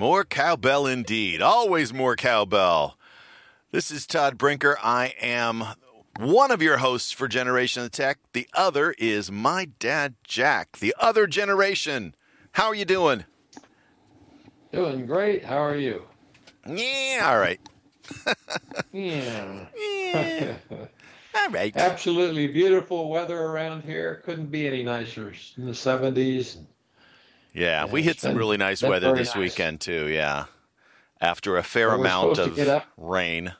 More cowbell indeed. Always more cowbell. This is Todd Brinker. I am one of your hosts for Generation of Tech. The other is my dad, Jack. The other generation. How are you doing? Doing great. How are you? Yeah, all right. Yeah. Yeah, all right. Absolutely beautiful weather around here. Couldn't be any nicer. In the 70s. Yeah, we Yeah, hit some been- really nice weather this nice. weekend too. Yeah, after a fair Well, amount of up- rain.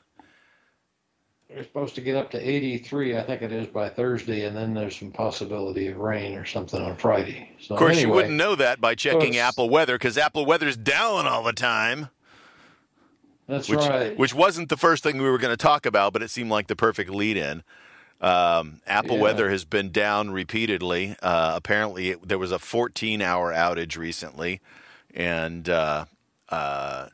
We're supposed to get up to 83, I think it is, by Thursday, and then there's some possibility of rain or something on Friday. So Of course, you wouldn't know that by checking Apple Weather because Apple Weather's down all the time. That's which right. which wasn't the first thing we were going to talk about, but it seemed like the perfect lead-in. Um, Apple Yeah. Weather has been down repeatedly. Uh, apparently, it, there was a 14-hour outage recently, and uh, uh,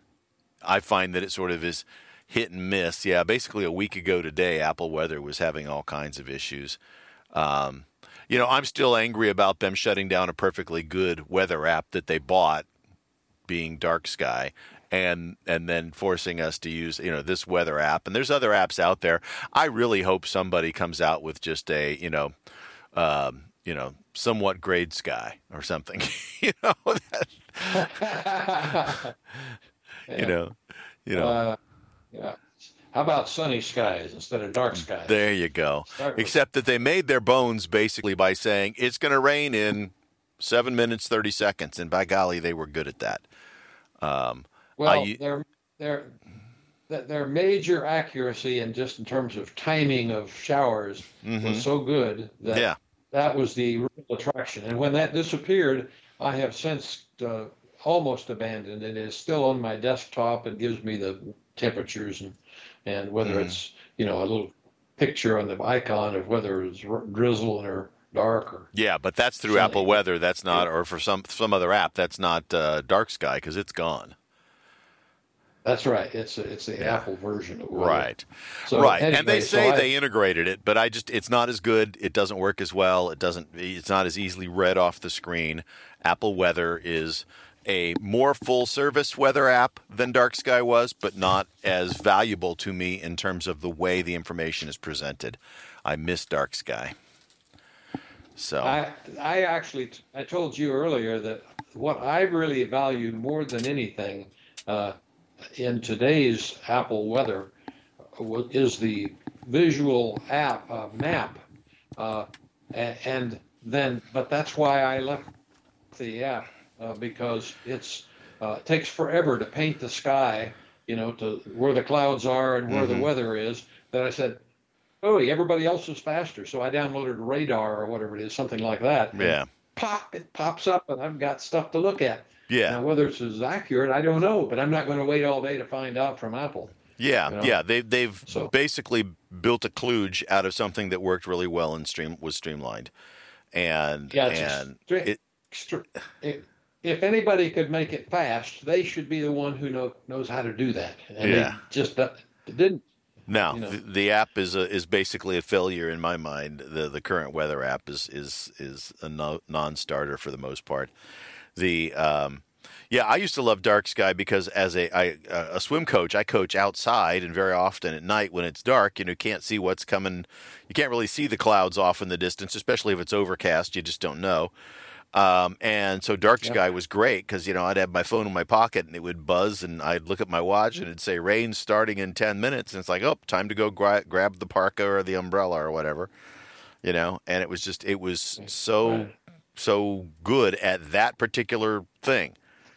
I find that it sort of is hit and miss. Yeah, basically a week ago today, Apple Weather was having all kinds of issues. Um, you know, I'm still angry about them shutting down a perfectly good weather app that they bought, being Dark Sky, and and then forcing us to use you know this weather app. And there's other apps out there. I really hope somebody comes out with just a you know, um, you know, somewhat grade sky or something. you know, that, you know, you know. Uh, yeah. How about sunny skies instead of dark skies? There you go. Start with- Except that they made their bones basically by saying it's going to rain in seven minutes thirty seconds, and by golly, they were good at that. Um, Well, I- their their their major accuracy and just in terms of timing of showers mhm. was so good that Yeah, that was the real attraction. And when that disappeared, I have since uh, almost abandoned it. It's still on my desktop and gives me the temperatures and and whether Mhm. it's you know a little picture on the icon of whether it's drizzle or dark or yeah, but that's through Sunny. Apple Weather. That's not, or for some some other app, that's not uh, Dark Sky because it's gone. That's right. It's it's the Yeah. Apple version of. Right. So right. and anyway, they so say I- they integrated it, but I just it's not as good. It doesn't work as well. It doesn't it's not as easily read off the screen. Apple Weather is a more full service weather app than Dark Sky was, but not as valuable to me in terms of the way the information is presented. I miss Dark Sky. So I I actually I told you earlier that what I really value more than anything uh, in today's Apple weather is the visual app uh, map, uh, and then but that's why I left the app uh, because it's uh, it takes forever to paint the sky, you know, to where the clouds are and where Mhm. the weather is. That I said, oh, everybody else is faster, so I downloaded Radar or whatever it is, something like that. yeah. Pop! It pops up, and I've got stuff to look at. Yeah. Now, whether it's as accurate, I don't know, but I'm not going to wait all day to find out from Apple. Yeah, you know? yeah, they they've So- basically built a kludge out of something that worked really well and stream was streamlined, and Yeah, it's and extre- it, extre- if, if anybody could make it fast, they should be the one who know, knows how to do that. And Yeah. they just uh, didn't. no, you know. the, the app is a, is basically a failure in my mind. the The current weather app is is is a no, non-starter for the most part. The um, yeah, I used to love Dark Sky because as a I, a swim coach, I coach outside, and very often at night when it's dark, you know, you can't see what's coming. You can't really see the clouds off in the distance, especially if it's overcast. You just don't know. Um, and so Dark Yeah. Sky was great because you know I'd have my phone in my pocket and it would buzz, and I'd look at my watch and it'd say rain starting in ten minutes, and it's like, oh, time to go gra- grab the parka or the umbrella or whatever, you know. And it was just it was so Right. So good at that particular thing,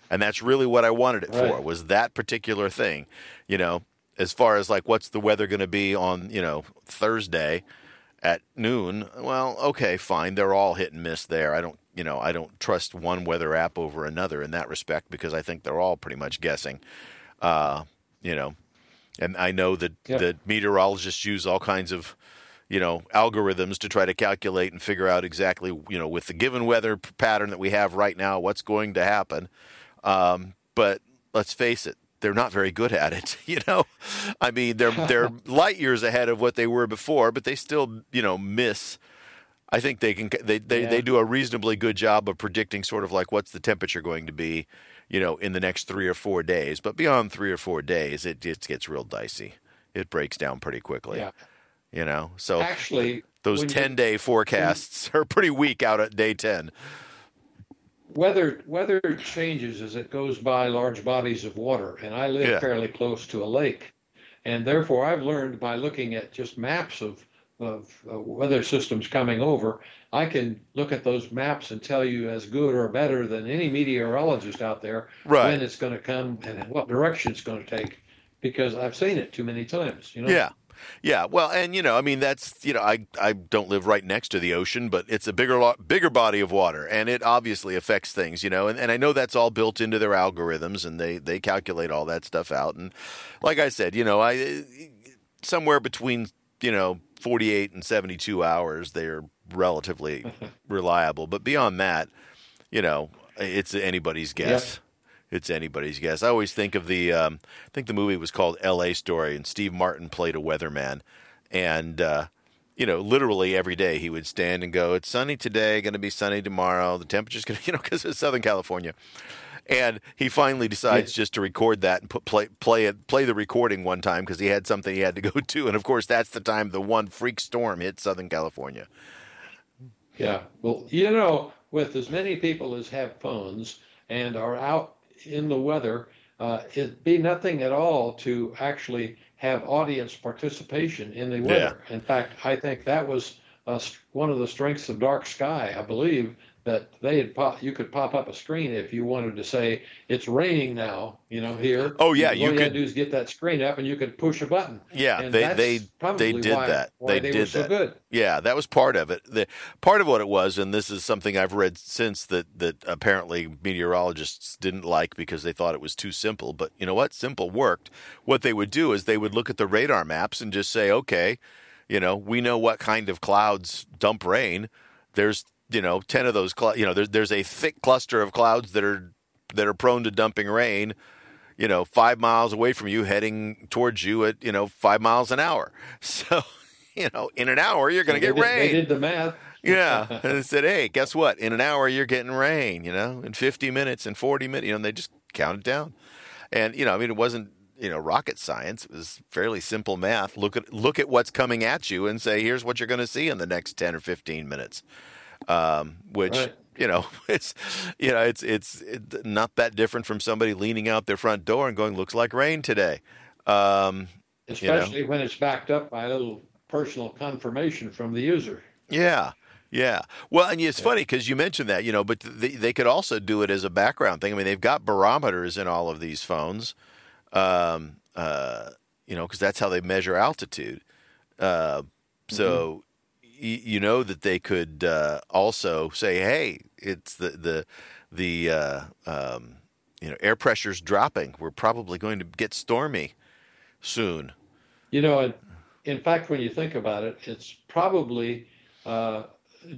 and that's really what I wanted it for was that particular thing, you know. As far as like what's the weather going to be on you know Thursday at noon, well, okay, fine. They're all hit and miss there. I don't, you know, I don't trust one weather app over another in that respect because I think they're all pretty much guessing. Uh, you know, and I know that Yeah. that meteorologists use all kinds of, you know, algorithms to try to calculate and figure out exactly, you know, with the given weather pattern that we have right now, what's going to happen. Um, but let's face it, they're not very good at it. You know, I mean, they're they're light years ahead of what they were before, but they still, you know, miss I think they can they they, Yeah. they do a reasonably good job of predicting sort of like what's the temperature going to be, you know, in the next three or four days. But beyond three or four days, it just gets real dicey. It breaks down pretty quickly. Yeah. You know, so Actually, those ten day forecasts are pretty weak out at day ten. weather weather changes as it goes by large bodies of water, and I live Yeah. fairly close to a lake, and therefore I've learned by looking at just maps of of uh, weather systems coming over, I can look at those maps and tell you as good or better than any meteorologist out there Right. when it's going to come and what direction it's going to take, because I've seen it too many times. You know. Yeah. Yeah, well, and you know, I mean, that's you know, I I don't live right next to the ocean, but it's a bigger bigger body of water, and it obviously affects things, you know, and, and I know that's all built into their algorithms, and they they calculate all that stuff out, and like I said, you know, I somewhere between you know forty eight and seventy two hours, they're relatively reliable, but beyond that, you know, it's anybody's guess. It's anybody's guess. I always think of the, um, I think the movie was called L.A. Story, and Steve Martin played a weatherman, and uh, you know, literally every day he would stand and go, "It's sunny today, going to be sunny tomorrow. The temperature's going to, you know, because it's Southern California." And he finally decides just to record that and put play play it play the recording one time because he had something he had to go to, and of course that's the time the one freak storm hit Southern California. Yeah. Well, you know, with as many people as have phones and are out in the weather, uh, it'd be nothing at all to actually have audience participation in the weather. In fact, I think that was uh, one of the strengths of Dark Sky. I believe that they had pop, you could pop up a screen if you wanted to say it's raining now. You know, here. Oh, yeah, All you you had could- to do is get that screen up, and you could push a button. Yeah, And they they they did why, that. Why They they, did so that. good. Yeah, that was part of it. The part of what it was, and this is something I've read since that that apparently meteorologists didn't like because they thought it was too simple. But you know what? Simple worked. What they would do is they would look at the radar maps and just say, okay, you know, we know what kind of clouds dump rain. There's you know ten of those. Cl- you know, there's there's a thick cluster of clouds that are that are prone to dumping rain you know, five miles away from you, heading towards you at, you know, five miles an hour. So, you know, in an hour, you're going to get did- rain. They did the math. Yeah. and said, hey, guess what? In an hour, you're getting rain, you know, in 50 minutes, in 40 minutes, you know, and they just counted down. And, you know, I mean, it wasn't, you know, rocket science. It was fairly simple math. Look at, look at what's coming at you and say, here's what you're going to see in the next 10 or 15 minutes. Um, which, Right. you know, it's, you know, it's, it's it, not that different from somebody leaning out their front door and going, looks like rain today. Um, especially when it's backed up by a little personal confirmation from the user. Yeah. Yeah. Well, and it's funny because you mentioned that, you know, but they, they could also do it as a background thing. I mean, they've got barometers in all of these phones, um, uh, you know, because that's how they measure altitude. Uh, so y- you know that they could uh, also say, "Hey, it's the the the uh, um, you know air pressure's dropping. We're probably going to get stormy soon." You know, in fact, when you think about it, it's probably uh,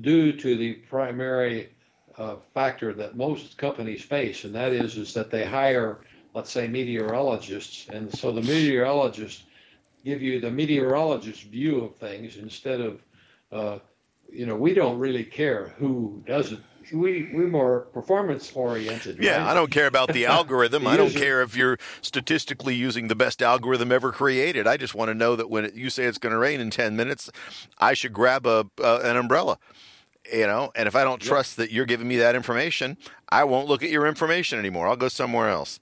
due to the primary uh, factor that most companies face, and that is is that they hire, let's say, meteorologists, and so the meteorologists give you the meteorologist's view of things instead of, uh, you know, we don't really care who does it. We we're more performance oriented. Yeah, right? I don't care about the algorithm. The I don't care if you're statistically using the best algorithm ever created. I just want to know that when it, you say it's going to rain in 10 minutes, I should grab a uh, an umbrella. You know, and if I don't trust that you're giving me that information, I won't look at your information anymore. I'll go somewhere else.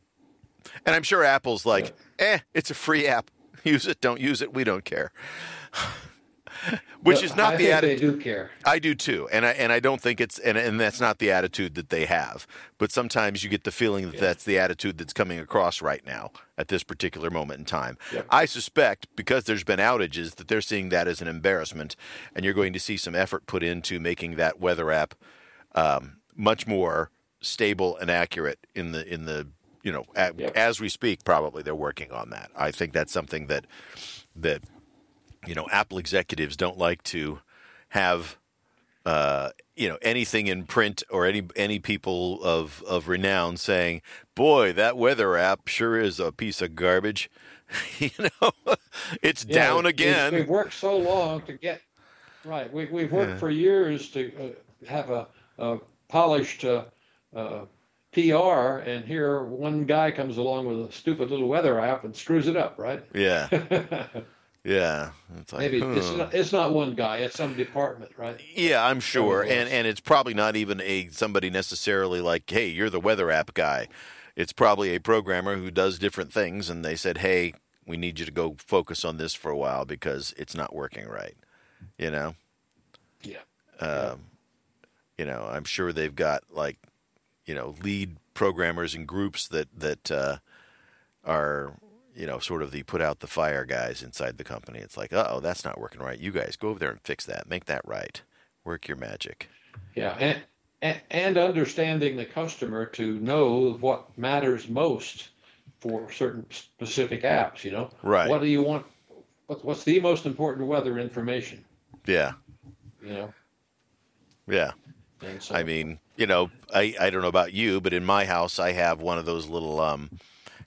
And I'm sure Apple's like, "Eh, it's a free app. Use it, don't use it, we don't care." Which is not I the attitude. They do care. I do too, and I and I don't think it's and and that's not the attitude that they have. But sometimes you get the feeling that that's the attitude that's coming across right now at this particular moment in time. Yep. I suspect because there's been outages that they're seeing that as an embarrassment, and you're going to see some effort put into making that weather app um, much more stable and accurate in the in the you know a, Yep. as we speak. Probably they're working on that. I think that's something that that you know Apple executives don't like to have uh, you know anything in print or any any people of of renown saying, "Boy, that weather app sure is a piece of garbage." you know, it's Yeah, down again. We've worked so long to get Right. We, we've worked for years to uh, have a, a polished uh, uh, PR, and here one guy comes along with a stupid little weather app and screws it up, right? Yeah. Yeah. It's like, Maybe it's, not, it's not one guy, it's some department, right? Yeah, I'm sure, and and it's probably not even a somebody necessarily like, hey, you're the weather app guy. It's probably a programmer who does different things, and they said, hey, we need you to go focus on this for a while because it's not working right. You know, Yeah. um, you know, I'm sure they've got like, you know, lead programmers and groups that that uh, are, you know, sort of the put out the fire guys inside the company. It's like, oh, that's not working right. You guys go over there and fix that. Make that right. Work your magic. Yeah. And, and, and understanding the customer to know what matters most for certain specific apps, you know? Right. What do you want? What, what's the most important weather information, Yeah. you know? Yeah. So, I mean, you know, I, I don't know about you, but in my house, I have one of those little um,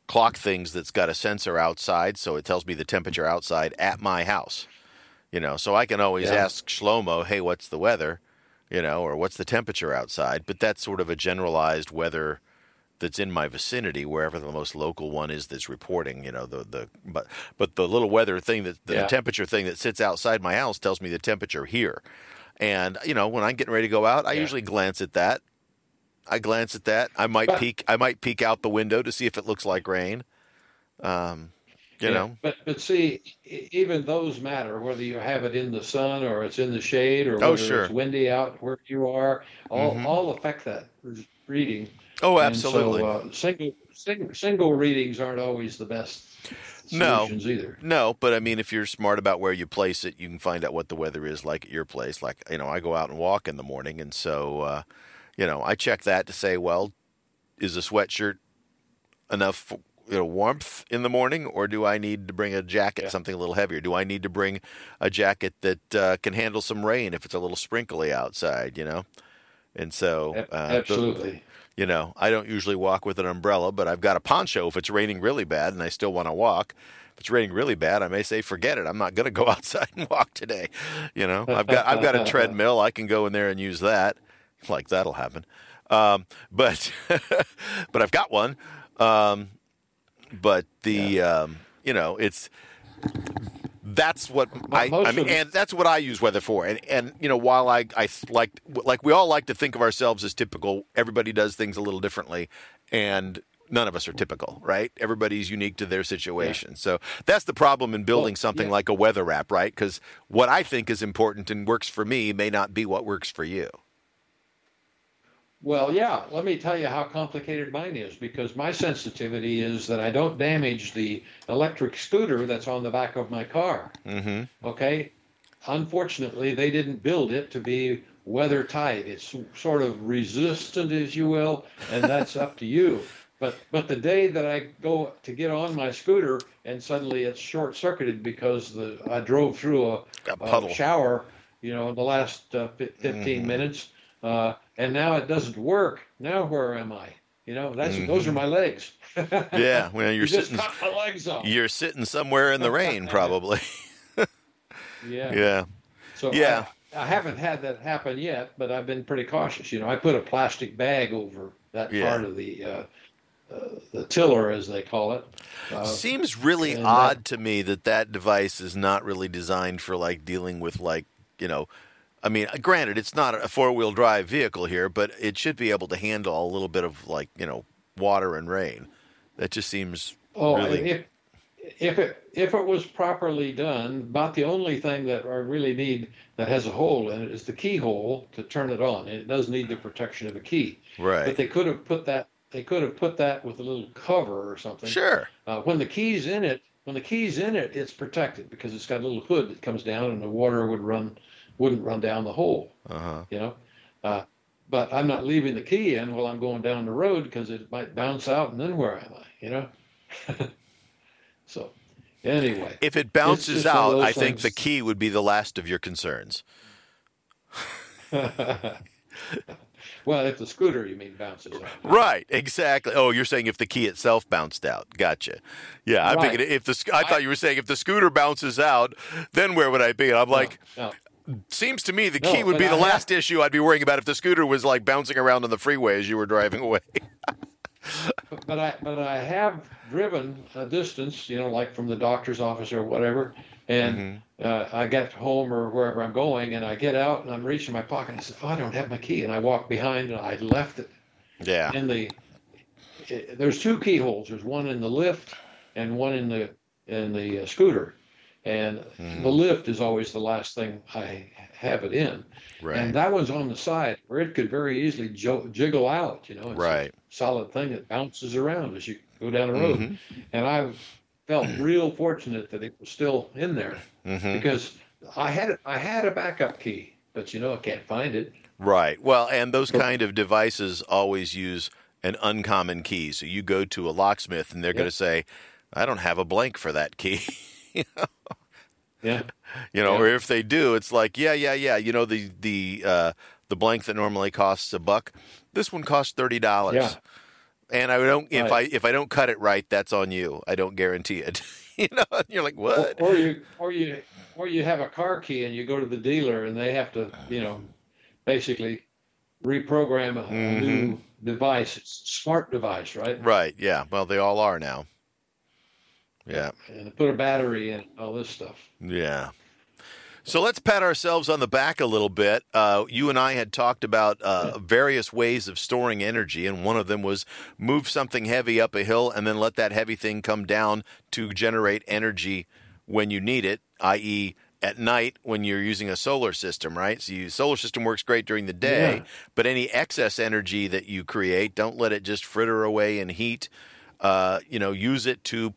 clock things that's got a sensor outside, so it tells me the temperature outside at my house. You know, so I can always Yeah. ask Shlomo, hey, what's the weather? You know, or what's the temperature outside? But that's sort of a generalized weather that's in my vicinity, wherever the most local one is that's reporting. You know, the the but but the little weather thing that the Yeah. temperature thing that sits outside my house tells me the temperature here. And you know, when I'm getting ready to go out, I Yeah. usually glance at that. I glance at that. I might But- peek. I might peek out the window to see if it looks like rain. Um, you Yeah, know, But but see, even those matter whether you have it in the sun or it's in the shade or Oh, whether sure. it's windy out where you are. All Mhm. all affect that reading. oh, absolutely. so, uh, single, single single readings aren't always the best No. either. No, but I mean, if you're smart about where you place it, you can find out what the weather is like at your place. Like, you know, I go out and walk in the morning, and so, uh, you know, I check that to say, well, is a sweatshirt enough, you know, warmth in the morning, or do I need to bring a jacket, Yeah. something a little heavier? Do I need to bring a jacket that uh, can handle some rain if it's a little sprinkly outside? You know, and so, uh, Absolutely. you know, I don't usually walk with an umbrella, but I've got a poncho if it's raining really bad and I still want to walk. If it's raining really bad, I may say, forget it. I'm not going to go outside and walk today. You know, I've got I've got a treadmill. I can go in there and use that. Like that'll happen. Um, but but I've got one. Um, but the um, you know it's that's what I, I mean, and that's what I use weather for. And and you know, while I I like like we all like to think of ourselves as typical, everybody does things a little differently, and none of us are typical, right? Everybody's unique to their situation. So that's the problem in building Well, something yeah. like a weather app, right? Because what I think is important and works for me may not be what works for you. Well, yeah. Let me tell you how complicated mine is because my sensitivity is that I don't damage the electric scooter that's on the back of my car. Mm-hmm. Okay. Unfortunately, they didn't build it to be weather tight. It's sort of resistant, as you will, and that's up to you. But but the day that I go to get on my scooter and suddenly it's short circuited because the I drove through a, A a puddle. shower, you know, in the last uh, fif- 15 Mhm. minutes, uh, and now it doesn't work. Now where am I? You know, that's those are my legs. Yeah, well, you're you just sitting my legs off. you're sitting somewhere in the rain, probably. Yeah. yeah. So Yeah. I, I haven't had that happen yet, but I've been pretty cautious. You know, I put a plastic bag over that Yeah. part of the uh, uh, the tiller, as they call it. Uh, Seems really odd to me that that device is not really designed for like dealing with like you know, I mean, granted it's not a four wheel drive vehicle here, but it should be able to handle a little bit of like you know water and rain. That just seems oh, really if if it if it was properly done, about the only thing that I really need that has a hole in it is the keyhole to turn it on. It does need the protection of a key, Right. but they could have put that. They could have put that with a little cover or something. Sure. Uh, when the key's in it, when the key's in it, it's protected because it's got a little hood that comes down, and the water would run, wouldn't run down the hole. Uh huh. You know, uh, but I'm not leaving the key in while I'm going down the road because it might bounce out, and then where am I? You know. so, anyway, If it bounces out, I think the key would be the last of your concerns. well, if the scooter, you mean, bounces out. Right, exactly. Oh, you're saying if the key itself bounced out. Gotcha. Yeah, I'm Right. thinking if the I thought you were saying if the scooter bounces out, then where would I be? And I'm like, no, seems to me the No, key would be the I last issue I'd be worrying about if the scooter was like bouncing around on the freeway as you were driving away. But, but I but I have driven a distance, you know, like from the doctor's office or whatever, and Mm-hmm. uh, I get home or wherever I'm going, and I get out and I'm reaching my pocket. And I said, "Oh, I don't have my key," and I walk behind and I left it yeah. in the. It, there's two keyholes. There's one in the lift and one in the in the uh, scooter, and Mhm. the lift is always the last thing I have it in, Right. and that one's on the side where it could very easily jo- jiggle out. You know, it's a right. solid thing that bounces around as you go down the road. Mhm. And I felt real fortunate that it was still in there Mhm. because I had I had a backup key, but you know I can't find it. Right. Well, and those kind of devices always use an uncommon key. So you go to a locksmith and they're going to say, I don't have a blank for that key. Yeah, you know, Yeah. or if they do, it's like, yeah, yeah, yeah. You know, the the uh, the blank that normally costs a buck, this one costs thirty dollars. Yeah. And I don't if Right. I if I don't cut it right, that's on you. I don't guarantee it. you know, and you're like, what? or you or you or you have a car key and you go to the dealer and they have to you know basically reprogram a, a new device. It's a smart device, right? Right. Yeah. Well, they all are now. Yeah. And put a battery in all this stuff. Yeah. So let's pat ourselves on the back a little bit. Uh, you and I had talked about uh, various ways of storing energy, and one of them was move something heavy up a hill and then let that heavy thing come down to generate energy when you need it, i.e., at night when you're using a solar system, right? So, your solar system works great during the day, Yeah. but any excess energy that you create, don't let it just fritter away in heat. Uh, you know, use it to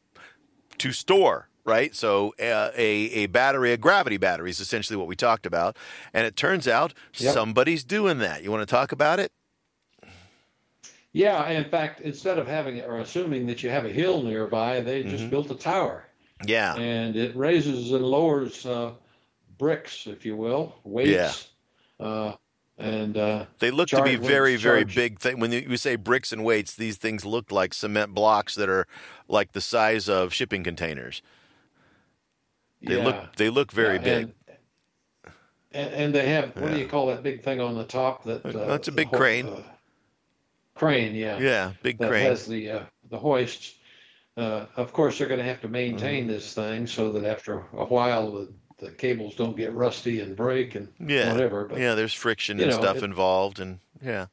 to store, right? So uh, a a battery, a gravity battery, is essentially what we talked about, and it turns out Yep. somebody's doing that. You want to talk about it? Yeah, in fact, instead of having or assuming that you have a hill nearby, they just Mhm. built a tower. Yeah, and it raises and lowers uh, bricks, if you will, weights, uh, and uh, they look to be very very charged. big. Thing when you say bricks and weights, these things look like cement blocks that are like the size of shipping containers. They yeah, look they look very yeah, big. And, and, they have what do you call that big thing on the top? That uh, That's a big ho- crane. uh, crane, yeah, yeah, big that crane. has the uh, the hoists. Uh, of course, they're going to have to maintain Mm-hmm. this thing so that after a while the, the cables don't get rusty and break and Yeah, whatever. But yeah. There's friction and know, stuff it- involved, and yeah.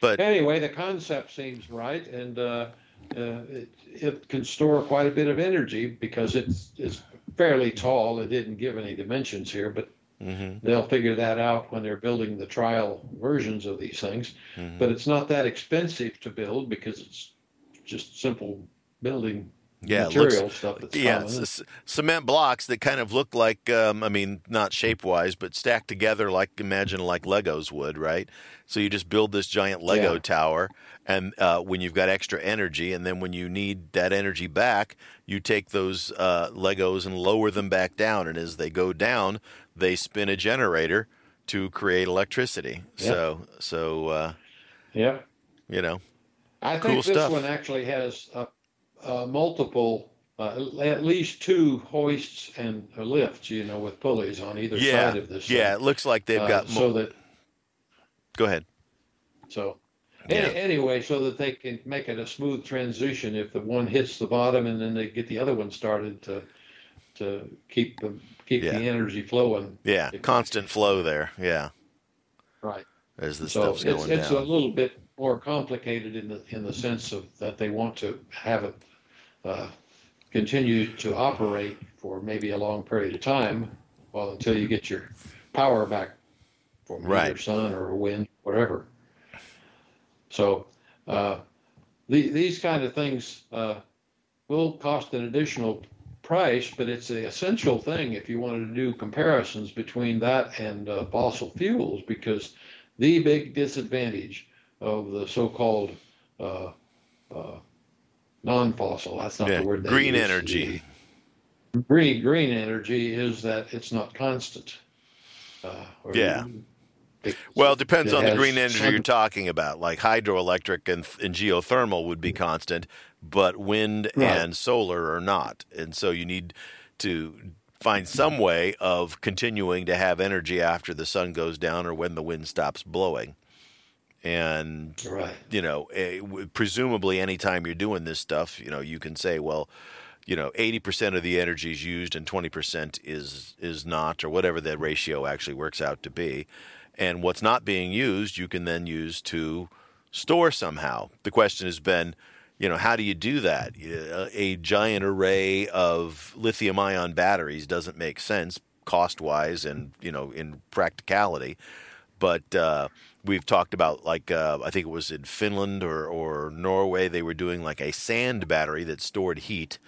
But anyway, the concept seems right, and uh, uh, it, it can store quite a bit of energy because it's it's fairly tall. It didn't give any dimensions here, but mhm, they'll figure that out when they're building the trial versions of these things. mhm. But it's not that expensive to build because it's just simple building yeah, it looks material stuff Yeah, c- cement blocks that kind of look like, um, I mean, not shape wise, but stacked together like imagine like Legos would, right? So you just build this giant Lego Yeah. tower, and uh, when you've got extra energy, and then when you need that energy back, you take those uh, Legos and lower them back down, and as they go down, they spin a generator to create electricity. Yeah. So, so uh, yeah. you know, I Cool think this stuff. one actually has uh, uh, multiple, uh, at least two hoists and lifts, you know, with pulleys on either yeah, side of this. yeah, thing. it looks like they've Uh, got. so that go ahead. so. Yeah. Any, anyway, so that they can make it a smooth transition if the one hits the bottom and then they get the other one started to to keep the keep Yeah. the energy flowing. Yeah, If- constant flow there. Yeah, Right. as the So stuff's it's going it's a little bit more complicated in the in the sense of that they want to have it uh, continue to operate for maybe a long period of time, well until you get your power back from either Right. sun or wind, whatever. So uh, the, these kind of things uh, will cost an additional price, but it's an essential thing if you wanted to do comparisons between that and uh, fossil fuels, because the big disadvantage of the so-called uh, uh, non-fossil, that's not Yeah, the word green energy. Green, green energy is that it's not constant. Uh, Yeah. it- Well, it depends it on the green energy sun- you're talking about. Like hydroelectric and, and geothermal would be constant, but wind Right. and solar are not. And so you need to find some way of continuing to have energy after the sun goes down or when the wind stops blowing. And Right. you know, eh, presumably, anytime you're doing this stuff, you know, you can say, well, you know, 80% of the energy is used and 20% is is not, or whatever the ratio actually works out to be. And what's not being used, you can then use to store somehow. The question has been, you know, how do you do that? Uh, A giant array of lithium ion batteries doesn't make sense cost wise and, you know, in practicality but uh, we've talked about like uh, I think it was in Finland or, or Norway they were doing like a sand battery that stored heat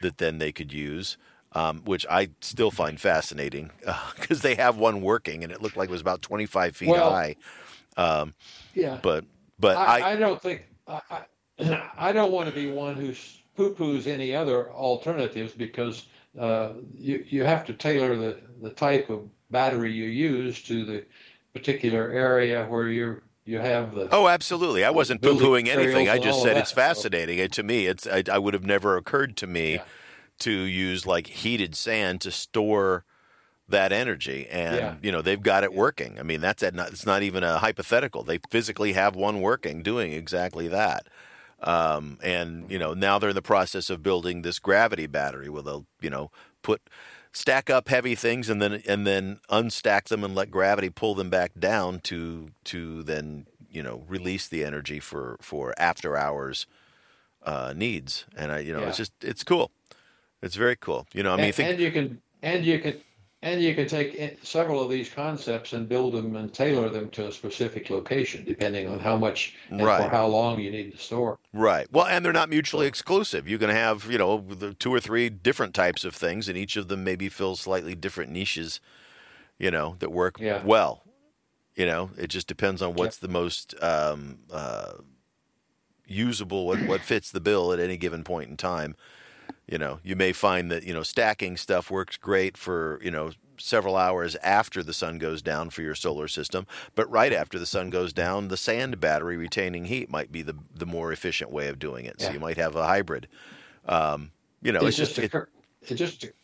that then they could use, um, which I still find fascinating because they have one working and it looked like it was about 25 feet Well, high. Um, Yeah. but but I, I, I don't think I, I, don't want to be one who poo-poos any other alternatives because uh, you you have to tailor the, the type of battery you use to the particular area where you're you have the Oh, absolutely. I wasn't poo-pooing anything. I just said that, it's so- fascinating. And to me, it's I, I would have never occurred to me Yeah. to use like heated sand to store that energy. And Yeah. you know, they've got it working. I mean, that's not, it's not even a hypothetical. They physically have one working, doing exactly that. Um, and you know, now they're in the process of building this gravity battery where they'll you know put stack up heavy things and then and then unstack them and let gravity pull them back down to to then you know release the energy for for after hours uh, needs. And I you know it's just it's cool. It's very cool. You know I mean and, think and you can and you can and you can take several of these concepts and build them and tailor them to a specific location depending on how much and Right. for how long you need to store. Right. Well, and they're not mutually exclusive. You can have, you know, the two or three different types of things, and each of them maybe fills slightly different niches, you know, that work Yeah. well. You know, it just depends on what's the most um, uh, usable, what what fits the bill at any given point in time. You know, you may find that you know stacking stuff works great for you know several hours after the sun goes down for your solar system, but right after the sun goes down, the sand battery retaining heat might be the the more efficient way of doing it. So you might have a hybrid. Um, you know, it it's just just it, occur, it just it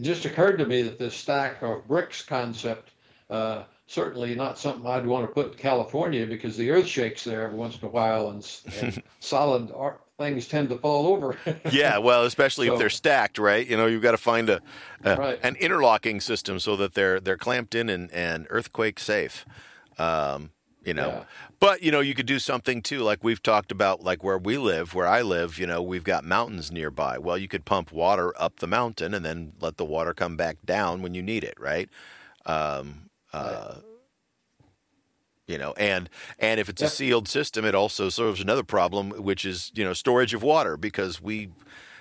just occurred to me that this stack of bricks concept uh, certainly not something I'd want to put in California because the earth shakes there every once in a while and, and solid ar- things tend to fall over. yeah, well, especially if they're stacked, right? You know, you've got to find a, a Right. an interlocking system so that they're they're clamped in and, and earthquake safe. Um, you know, Yeah. but you know, you could do something too, like we've talked about, like where we live, where I live. You know, we've got mountains nearby. Well, you could pump water up the mountain and then let the water come back down when you need it, right? Um, uh, you know and and if it's a sealed system it also serves another problem which is you know storage of water because we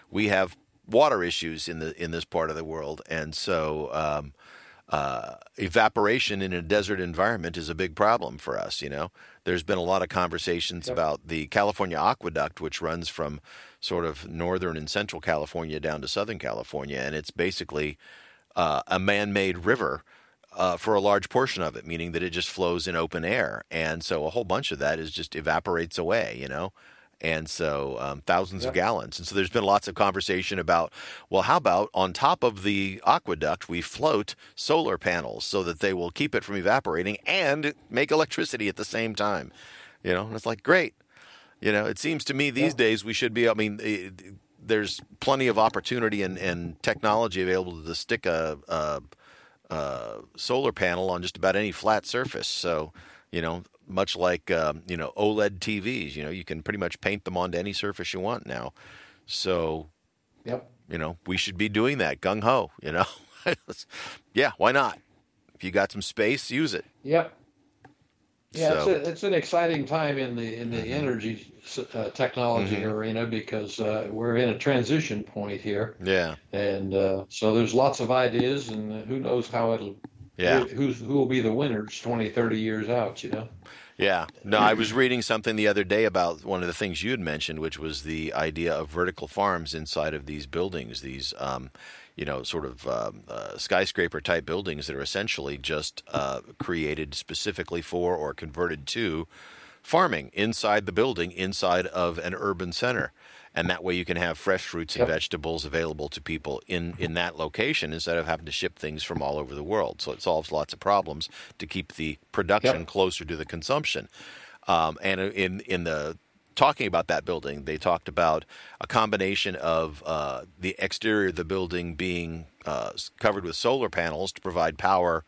we have water issues in the in this part of the world. And so um, uh, evaporation in a desert environment is a big problem for us you know? There's been a lot of conversations about the California aqueduct which runs from sort of northern and central California down to southern California. And it's basically uh, a man-made river uh, for a large portion of it, meaning that it just flows in open air, and so a whole bunch of that is just evaporates away, you know. And so um, thousands of gallons. And so there's been lots of conversation about, well, how about on top of the aqueduct, we float solar panels so that they will keep it from evaporating and make electricity at the same time. You know, and it's like, great. You know, it seems to me these Yeah. days we should be, I mean, it, there's plenty of opportunity and, and technology available to stick a, a uh, solar panel on just about any flat surface. So, you know, much like um, you know OLED TVs, you know, you can pretty much paint them onto any surface you want now. So, yep. you know, we should be doing that gung ho. You know, yeah, why not? If you got some space, use it. Yep. Yeah, So- it's, a, it's an exciting time in the in the energy uh, technology Mhm. arena because uh, we're in a transition point here, Yeah, and uh, so there's lots of ideas, and who knows how it'll yeah. who, who's who will be the winners 20, 30 years out, you know. Yeah. No, I was reading something the other day about one of the things you had mentioned, which was the idea of vertical farms inside of these buildings, these, um, you know, sort of um, uh, skyscraper type buildings that are essentially just uh, created specifically for or converted to farming inside the building, inside of an urban center. and that way you can have fresh fruits and Yep. vegetables available to people in in that location instead of having to ship things from all over the world. So it solves lots of problems to keep the production Yep. closer to the consumption. Um, and in in the talking about that building, they talked about a combination of uh, the exterior of the building being uh, covered with solar panels to provide power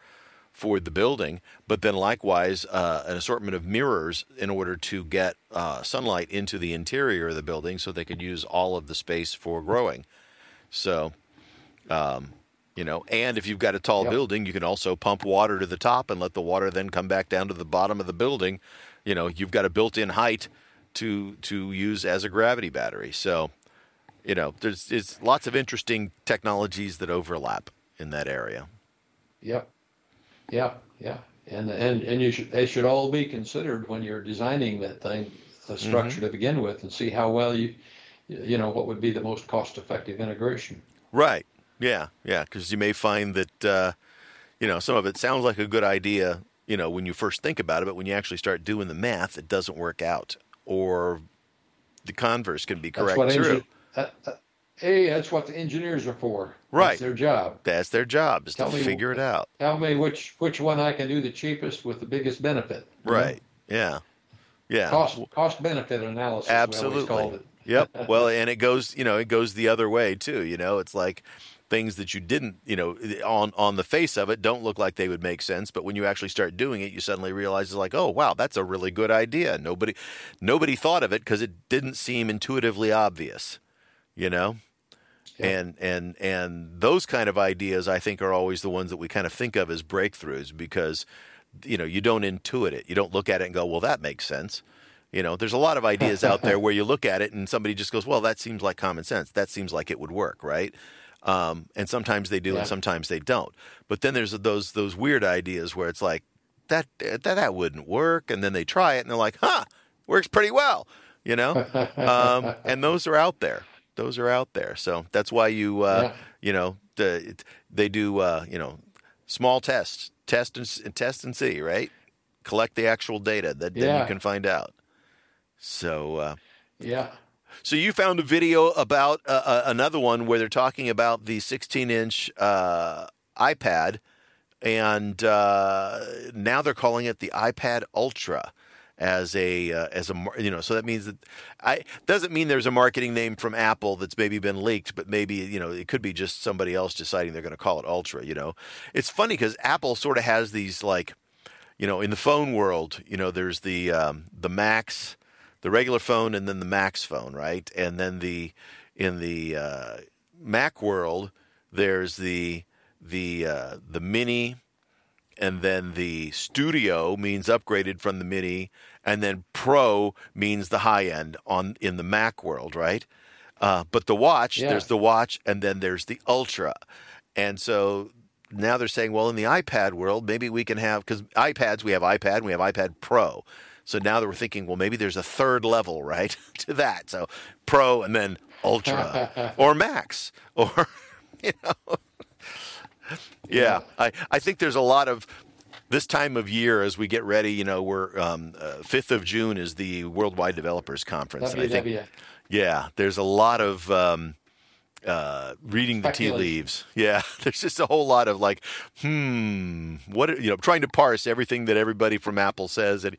for the building, but then likewise uh, an assortment of mirrors in order to get uh, sunlight into the interior of the building, so they could use all of the space for growing. So, um, you know, and if you've got a tall Yep. building, you can also pump water to the top and let the water then come back down to the bottom of the building. You know, you've got a built-in height to to use as a gravity battery. So, you know, there's it's lots of interesting technologies that overlap in that area. Yep. Yeah, yeah. And, and, and you should, they should all be considered when you're designing that thing, the structure to begin with, and see how well you, you know, what would be the most cost-effective integration. Right. Yeah. Yeah. Because you may find that, uh, you know, some of it sounds like a good idea, you know, when you first think about it, but when you actually start doing the math, it doesn't work out. Or the converse can be That's correct what too. engi- that, that, hey, that's what the engineers are for. Right. That's their job. That's their job is to Tell me- figure it out. Tell me which which one I can do the cheapest with the biggest benefit. know? Right. Yeah. Yeah. Cost cost benefit analysis. Absolutely. Yep. Well, and it goes, you know, it goes the other way too. You know, it's like things that you didn't, you know, on on the face of it don't look like they would make sense, but when you actually start doing it, you suddenly realize it's like, oh wow, that's a really good idea. Nobody, nobody thought of it because it didn't seem intuitively obvious. You know. Yeah. And and and those kind of ideas, I think, are always the ones that we kind of think of as breakthroughs because, you know, you don't intuit it. You don't look at it and go, "Well, that makes sense." You know, there's a lot of ideas out there where you look at it and somebody just goes, "Well, that seems like common sense. That seems like it would work, right?" Um, and sometimes they do, Yeah. and sometimes they don't. But then there's those those weird ideas where it's like that that that wouldn't work, and then they try it and they're like, "Huh, works pretty well," you know. um, and those are out there. Those are out there. So that's why you uh, Yeah. you know the, they do uh, you know small tests, test and test and see, right? Collect the actual data that then you can find out. So. Uh, Yeah. So you found a video about uh, uh, another one where they're talking about the 16-inch uh, iPad, and uh, now they're calling it the iPad Ultra as a uh, as a you know. So that means that I doesn't mean there's a marketing name from Apple that's maybe been leaked, but maybe you know it could be just somebody else deciding they're going to call it Ultra. You know, it's funny because Apple sort of has these like you know, in the phone world, you know, there's the um, the Max, the regular phone, and then the Max phone, right? And then the in the uh, Mac world, there's the the uh, the Mini, and then the Studio means upgraded from the Mini, and then Pro means the high end on in the Mac world, right? Uh, but the watch, Yeah. there's the watch, and then there's the Ultra, and so now they're saying, well, in the iPad world, maybe we can have because iPads, we have iPad, and we have iPad Pro. So now that we're thinking, well, maybe there's a third level, right, to that. So Pro and then Ultra or Max or you know, yeah. I I think there's a lot of this time of year as we get ready. You know, we're um, uh, fifth of June is the Worldwide Developers Conference, and I think yeah, there's a lot of um, uh, reading the tea leaves. Yeah, there's just a whole lot of like, hmm, what you know, trying to parse everything that everybody from Apple says. And,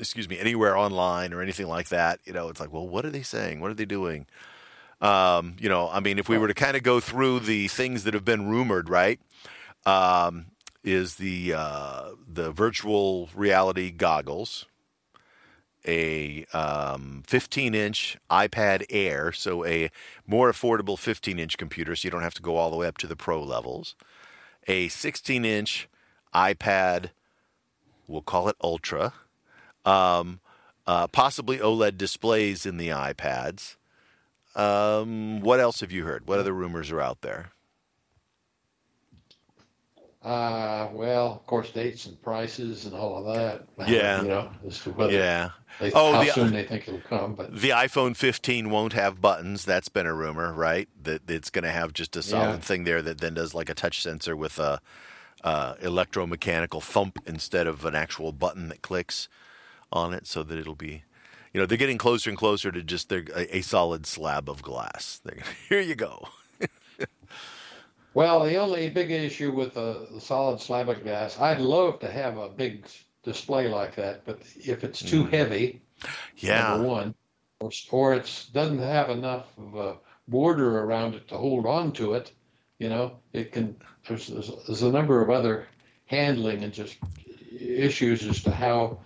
excuse me, anywhere online or anything like that. You know, it's like, well, what are they saying? What are they doing? Um, you know, I mean, if we were to kind of go through the things that have been rumored, right? Um, is the uh, the virtual reality goggles, a um, 15 inch iPad Air, so a more affordable 15 inch computer, so you don't have to go all the way up to the pro levels, a 16 inch iPad, we'll call it Ultra, um, uh, possibly OLED displays in the iPads. Um, what else have you heard? What other rumors are out there? Uh, well, of course, dates and prices and all of that. Yeah. You know, as to whether Yeah. they, Oh, how the- soon they think it'll come. But The iPhone 15 won't have buttons. That's been a rumor, right? That it's going to have just a solid Yeah. thing there that then does like a touch sensor with a uh, electromechanical thump instead of an actual button that clicks on it, so that it'll be. you know, they're getting closer and closer to just their, a, a solid slab of glass. They're, here you go. Well, the only big issue with the solid slab of glass, I'd love to have a big display like that, but if it's too Mm. heavy, Yeah. number one, or, or it's doesn't have enough of a border around it to hold on to it, you know, it can. There's, there's, there's a number of other handling and just issues as to how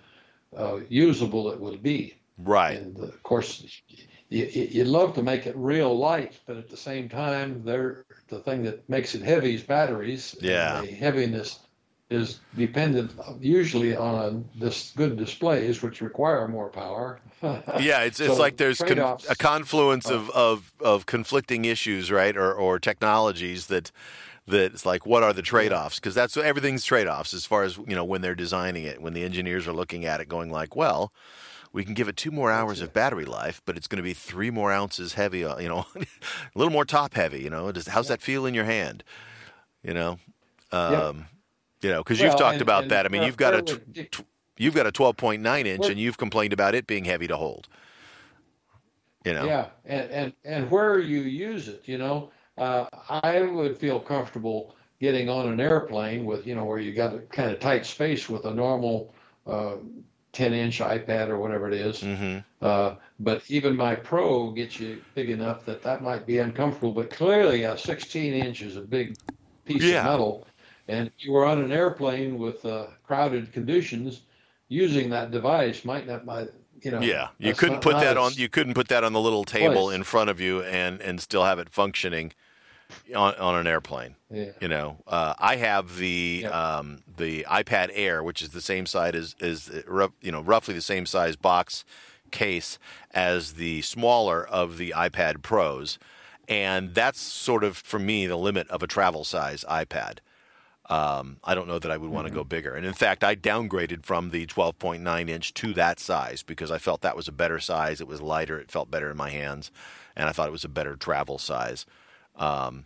uh, usable it will be. Right. And of course, you, you- you'd love to make it real light, but at the same time, they're, the thing that makes it heavy is batteries. Yeah. The heaviness is dependent usually on this good displays, which require more power. Yeah, it's it's So like there's con- a confluence Oh. of, of of conflicting issues, right, or or technologies that that it's like what are the trade-offs? Because that's everything's trade-offs as far as you know when they're designing it, when the engineers are looking at it, going like, well, we can give it two more hours of battery life, but it's going to be three more ounces heavy, uh, you know, a little more top heavy, you know. Does, how's that feel in your hand? You know, um, you know, because you've talked and- about and that. I mean, where- you've got a tw- would tw- you've got a 12.9 inch, Where- and you've complained about it being heavy to hold. You know. Yeah, and, and and where you use it, you know, uh, I would feel comfortable getting on an airplane with, you know, where you got a kind of tight space with a normal uh, 10 inch iPad or whatever it is. hmm Uh, but even my Pro gets you big enough that that might be uncomfortable. But clearly, a 16 inch is a big piece Yeah. of metal. And if you were on an airplane with uh, crowded conditions, using that device might not, might, you know. Yeah, you couldn't put not that on. You couldn't put that on the little table Place. in front of you and and still have it functioning on on an airplane. Yeah. You know, uh, I have the Yeah. um, the iPad Air, which is the same size as as uh, you know roughly the same size box case as the smaller of the iPad Pros, and that's sort of for me the limit of a travel size iPad. Um, I don't know that I would want to go bigger. And in fact, I downgraded from the 12.9 inch to that size because I felt that was a better size. It was lighter. It felt better in my hands. And I thought it was a better travel size. Um,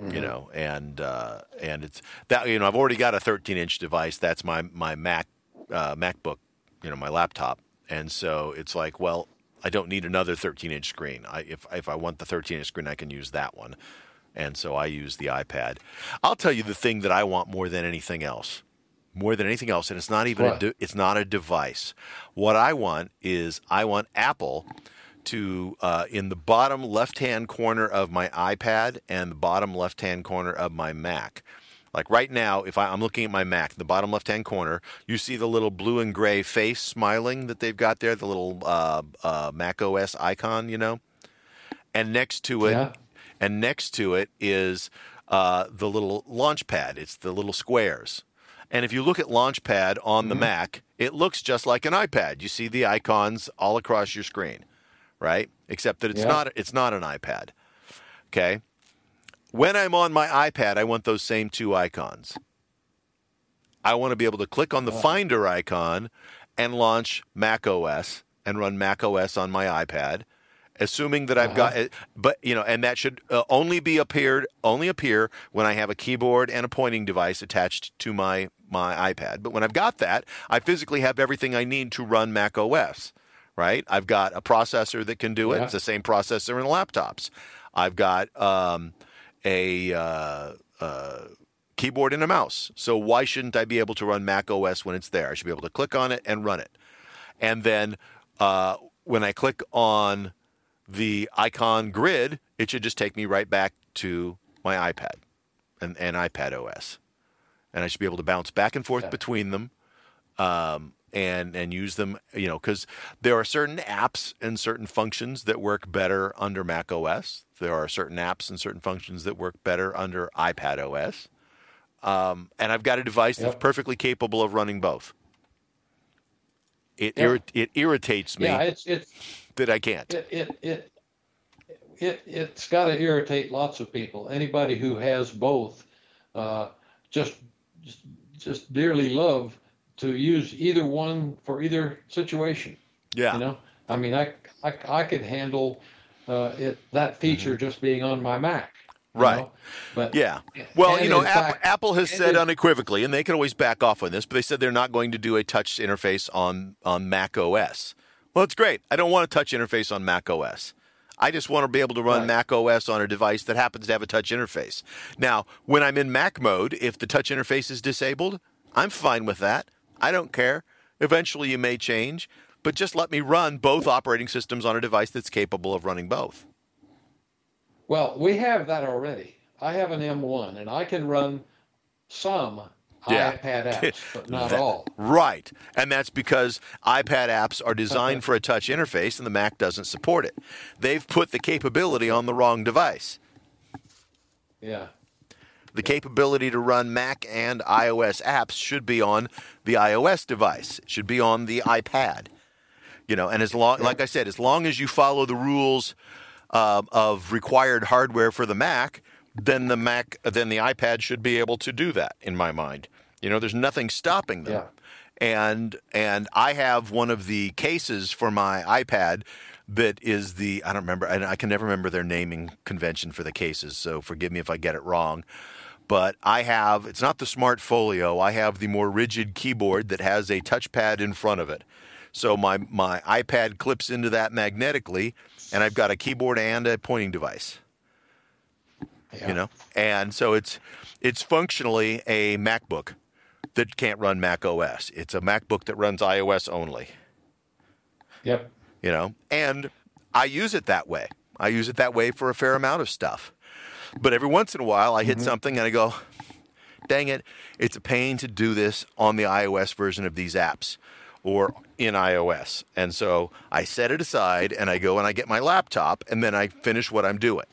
You know, and uh, and it's that you know I've already got a 13 inch device. That's my my Mac uh, MacBook, you know, my laptop. And so it's like, well, I don't need another 13 inch screen. I, if if I want the 13 inch screen, I can use that one and so I use the iPad. I'll tell you the thing that I want more than anything else, more than anything else, and it's not even a de- it's not a device. What I want is I want Apple to uh, in the bottom left hand corner of my iPad and the bottom left hand corner of my Mac. Like right now, if I, I'm looking at my Mac, the bottom left hand corner, you see the little blue and gray face smiling that they've got there, the little uh, uh, Mac OS icon, you know? And next to it, Yeah. and next to it is uh, the little Launchpad. It's the little squares. And if you look at Launchpad on the Mac, it looks just like an iPad. You see the icons all across your screen, right? Except that it's Yeah. not it's not an iPad. Okay? When I'm on my iPad, I want those same two icons. I want to be able to click on the Finder icon and launch Mac OS and run Mac OS on my iPad, assuming that I've got it. But you know, and that should uh, only be appeared only appear when I have a keyboard and a pointing device attached to my my iPad. But when I've got that, I physically have everything I need to run Mac OS. Right? I've got a processor that can do it. Yeah. It's the same processor in laptops. I've got um, a uh, uh, keyboard and a mouse. So why shouldn't I be able to run Mac OS when it's there? I should be able to click on it and run it. And then uh, when I click on the icon grid, it should just take me right back to my iPad and, and iPad OS. And I should be able to bounce back and forth Yeah. between them um, and and use them, you know, because there are certain apps and certain functions that work better under Mac OS. There are certain apps and certain functions that work better under iPad OS. Um, and I've got a device that's perfectly capable of running both. It Yeah. irri- it irritates me Yeah, it's it's that I can't. it it it it it's got to irritate lots of people. Anybody who has both, uh, just just just dearly love to use either one for either situation. yeah, You know, I mean, I I, I could handle uh, it that feature just being on my Mac. Mm-hmm. Right. know? But Yeah. Well, you know, Apple, fact- Apple has said in- unequivocally, and they can always back off on this, but they said they're not going to do a touch interface on on Mac OS Well, it's great. I don't want a touch interface on Mac OS. I just want to be able to run Right. Mac OS on a device that happens to have a touch interface. Now, when I'm in Mac mode, if the touch interface is disabled, I'm fine with that. I don't care. Eventually, you may change, but just let me run both operating systems on a device that's capable of running both. Well, we have that already. I have an M1 and I can run some Yeah. iPad apps, but not That- all. Right. And that's because iPad apps are designed for a touch interface and the Mac doesn't support it. They've put the capability on the wrong device. Yeah. The capability to run Mac and iOS apps should be on the iOS device. It should be on the iPad. You know, and as long, like I said, as long as you follow the rules uh, of required hardware for the Mac, then the Mac, then the iPad should be able to do that. In my mind, you know, there's nothing stopping them. Yeah. And and I have one of the cases for my iPad that is the I don't remember and I can never remember their naming convention for the cases, so forgive me if I get it wrong. But I have it's not the Smart Folio. I have the more rigid keyboard that has a touchpad in front of it. So my my iPad clips into that magnetically, and I've got a keyboard and a pointing device yeah. you know and so it's it's functionally a macbook that can't run mac os it's a macbook that runs ios only Yep. you know and i use it that way i use it that way for a fair amount of stuff but every once in a while i hit mm-hmm. something and i go dang it it's a pain to do this on the ios version of these apps or in ios and so i set it aside and i go and i get my laptop and then i finish what i'm doing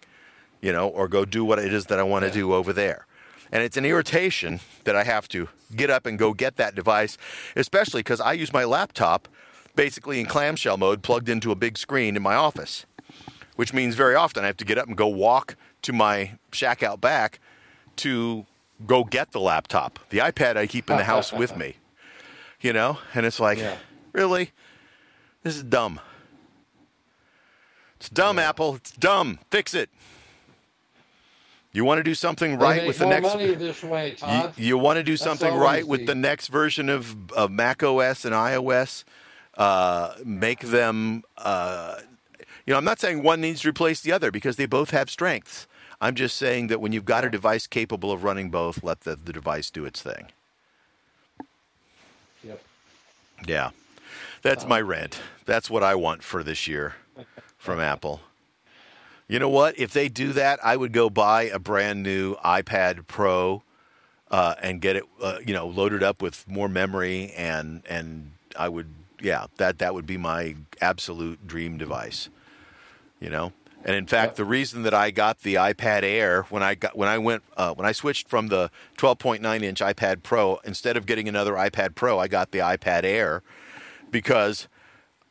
you know, or go do what it is that I want to Yeah. do over there. And it's an irritation that I have to get up and go get that device, especially because I use my laptop basically in clamshell mode plugged into a big screen in my office, which means very often I have to get up and go walk to my shack out back to go get the laptop. The iPad I keep in the house with me, you know, and it's like, Yeah. really? This is dumb. It's dumb, Apple. It's dumb. Fix it. You want to do something right with the next. way, You, you want to do That's something right with the- the next version of, of Mac OS and iOS. Uh, make them. Uh, you know, I'm not saying one needs to replace the other because they both have strengths. I'm just saying that when you've got a device capable of running both, let the, the device do its thing. Yep. Yeah. That's my rant. That's what I want for this year from Apple. You know what? If they do that, I would go buy a brand new iPad Pro uh, and get it, uh, you know, loaded up with more memory, and and I would, yeah, that that would be my absolute dream device. You know, and in fact, Yep. the reason that I got the iPad Air when I got when I went uh, when I switched from the 12.9 inch iPad Pro instead of getting another iPad Pro, I got the iPad Air because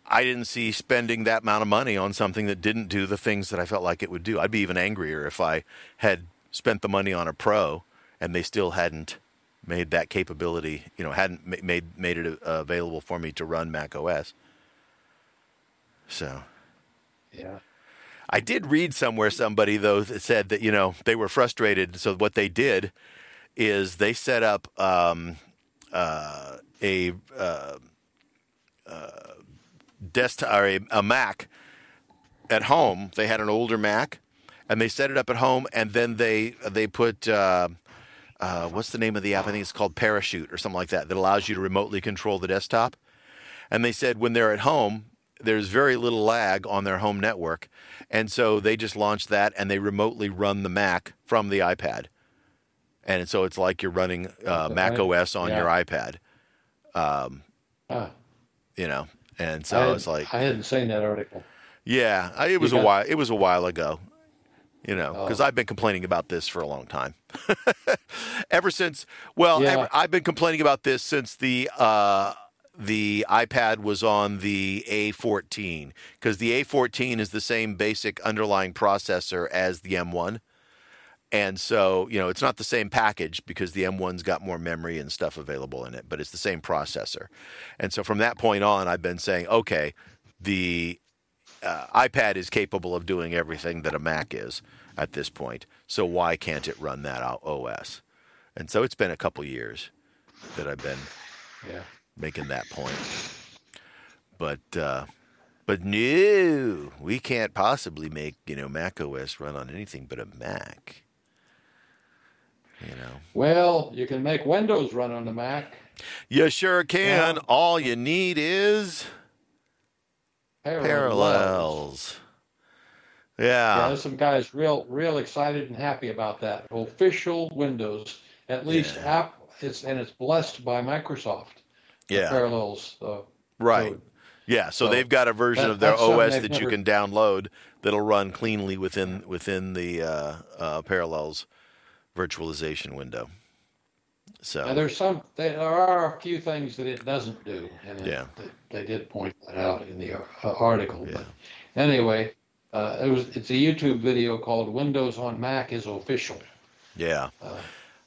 I didn't see spending that amount of money on something that didn't do the things that I felt like it would do. I'd be even angrier if I had spent the money on a Pro and they still hadn't made that capability, you know, hadn't made made it uh, available for me to run Mac OS. So, Yeah. I did read somewhere somebody though that said that you know they were frustrated. So what they did is they set up um, uh, a uh, uh, desktop or a, a Mac at home. They had an older Mac, and they set it up at home, and then they they put. Uh, uh, what's the name of the app? I think it's called Parachute or something like that. That allows you to remotely control the desktop. And they said when they're at home, there's very little lag on their home network. And so they just launched that and they remotely run the Mac from the iPad. And so it's like you're running uh. Mac OS on Yeah. your iPad, Ah, you know. And so it's like, I hadn't seen that article. yeah, I, it was a got- while. It was a while ago, you know, because Oh. I've been complaining about this for a long time. ever since, well, Yeah. ever, I've been complaining about this since the uh, the iPad was on the A14 because the A14 is the same basic underlying processor as the M1. And so, you know, it's not the same package because the M1's got more memory and stuff available in it, but it's the same processor. And so from that point on, I've been saying, okay, the uh, iPad is capable of doing everything that a Mac is at this point. So why can't it run that OS? And so it's been a couple years that I've been Yeah. Making that point. But uh, But no, we can't possibly make you know Mac OS run on anything but a Mac. You know. Well, you can make Windows run on the Mac. You sure can. Yeah. All you need is Parallels. parallels. Yeah, Yeah. there's some guys real, real excited and happy about that. Official Windows, at least Yeah. app, it's and it's blessed by Microsoft. Yeah. Parallels. Uh, Right. code. Yeah, so So, they've got a version that- of their OS that you can download that'll run cleanly within within the uh, uh, Parallels virtualization window. Now, So there's some. There are a few things that it doesn't do, and Yeah. they, they did point that out in the uh, article. Yeah. But anyway, uh, it was. It's a YouTube video called "Windows on Mac is Official." yeah, Uh,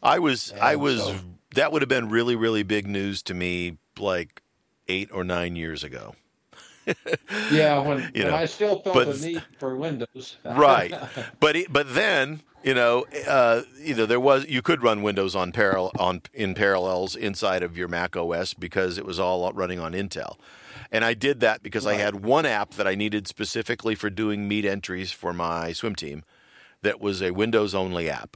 I was I was so- that would have been really really big news to me like eight or nine years ago. Yeah, when, You when know, I still felt but- the need for Windows. Right. but but then you know uh, you know there was you could run Windows on parallel on in parallels inside of your Mac OS because it was all running on Intel. And I did that because I had one app that I needed specifically for doing meet entries for my swim team that was a Windows only app.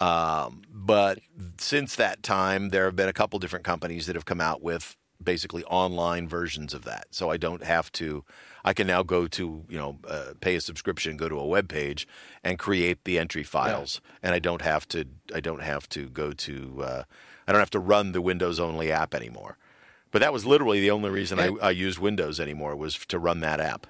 Um, but since that time, there have been a couple different companies that have come out with basically online versions of that. So I don't have to. I can now go to you know uh, pay a subscription, go to a web page, and create the entry files, and I don't have to. I don't have to go to. Uh, I don't have to run the Windows only app anymore. But that was literally the only reason I, I used Windows anymore was to run that app.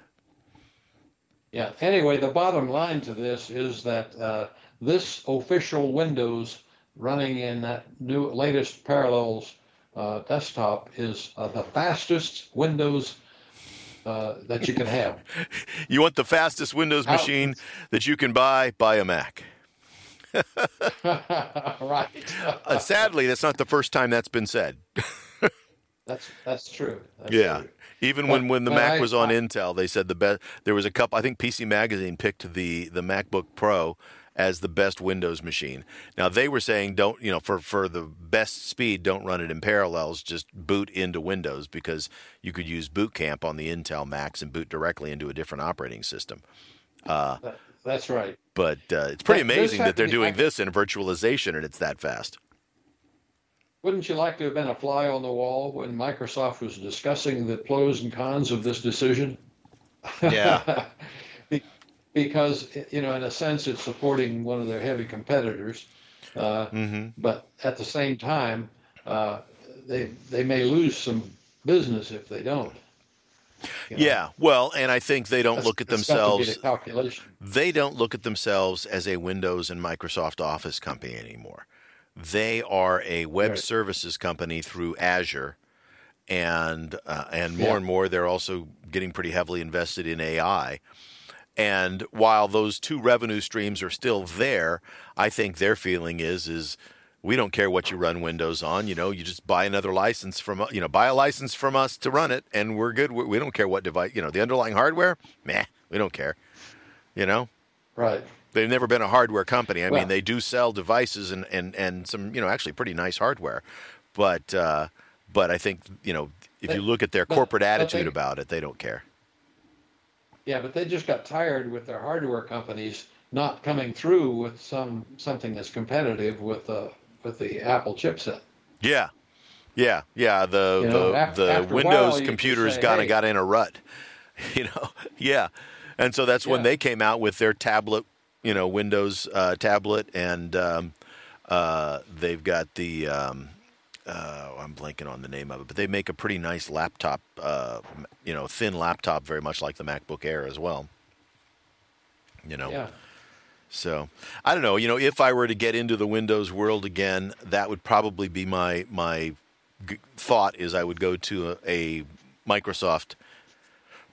Yeah. Anyway, the bottom line to this is that uh, this official Windows running in that new latest Parallels uh, desktop is uh, the fastest Windows uh, that you can have. You want the fastest Windows machine that you can buy? Buy a Mac. right. Uh, sadly, that's not the first time that's been said. That's that's true. That's Yeah. true. Even But- when, when the Mac I- was on I- Intel, they said the best. There was a couple. I think PC Magazine picked the the MacBook Pro as the best Windows machine. Now they were saying don't you know for for the best speed, don't run it in parallels. Just boot into Windows because you could use Boot Camp on the Intel Macs and boot directly into a different operating system. That- that's right. But uh, it's pretty That- amazing that they're doing this in virtualization and it's that fast. Wouldn't you like to have been a fly on the wall when Microsoft was discussing the pros and cons of this decision? Yeah. Be- because you know, in a sense, it's supporting one of their heavy competitors, uh, hmm but at the same time, uh, they they may lose some business if they don't. you know. Yeah. Well, and I think they don't That's- look at themselves. the they don't look at themselves as a Windows and Microsoft Office company anymore. They are a web Right. services company through Azure, and uh, and more Yeah. and more they're also getting pretty heavily invested in AI. And while those two revenue streams are still there, I think their feeling is is we don't care what you run Windows on. You know, you just buy another license from you know buy a license from us to run it, and we're good. We don't care what device. You know, the underlying hardware, meh, we don't care. You know, Right. they've never been a hardware company. I Well- mean, they do sell devices and, and, and some, you know, actually pretty nice hardware. But uh, but I think, you know, if you look at their but- corporate but attitude they- about it, they don't care. Yeah, but they just got tired with their hardware companies not coming through with some something that's competitive with uh, with the Apple chipset. Yeah. Yeah, yeah. The You know, the, the after a while, Windows computers say, kind of hey. got in a rut, you know. Yeah, and so that's when they came out with their tablet, you know, Windows uh, tablet, and um, uh, they've got the. Um, uh, I'm blanking on the name of it, but they make a pretty nice laptop, uh, you know, thin laptop, very much like the MacBook Air as well. You know, Yeah. so I don't know. You know, if I were to get into the Windows world again, that would probably be my my g- thought. Is I would go to a, a Microsoft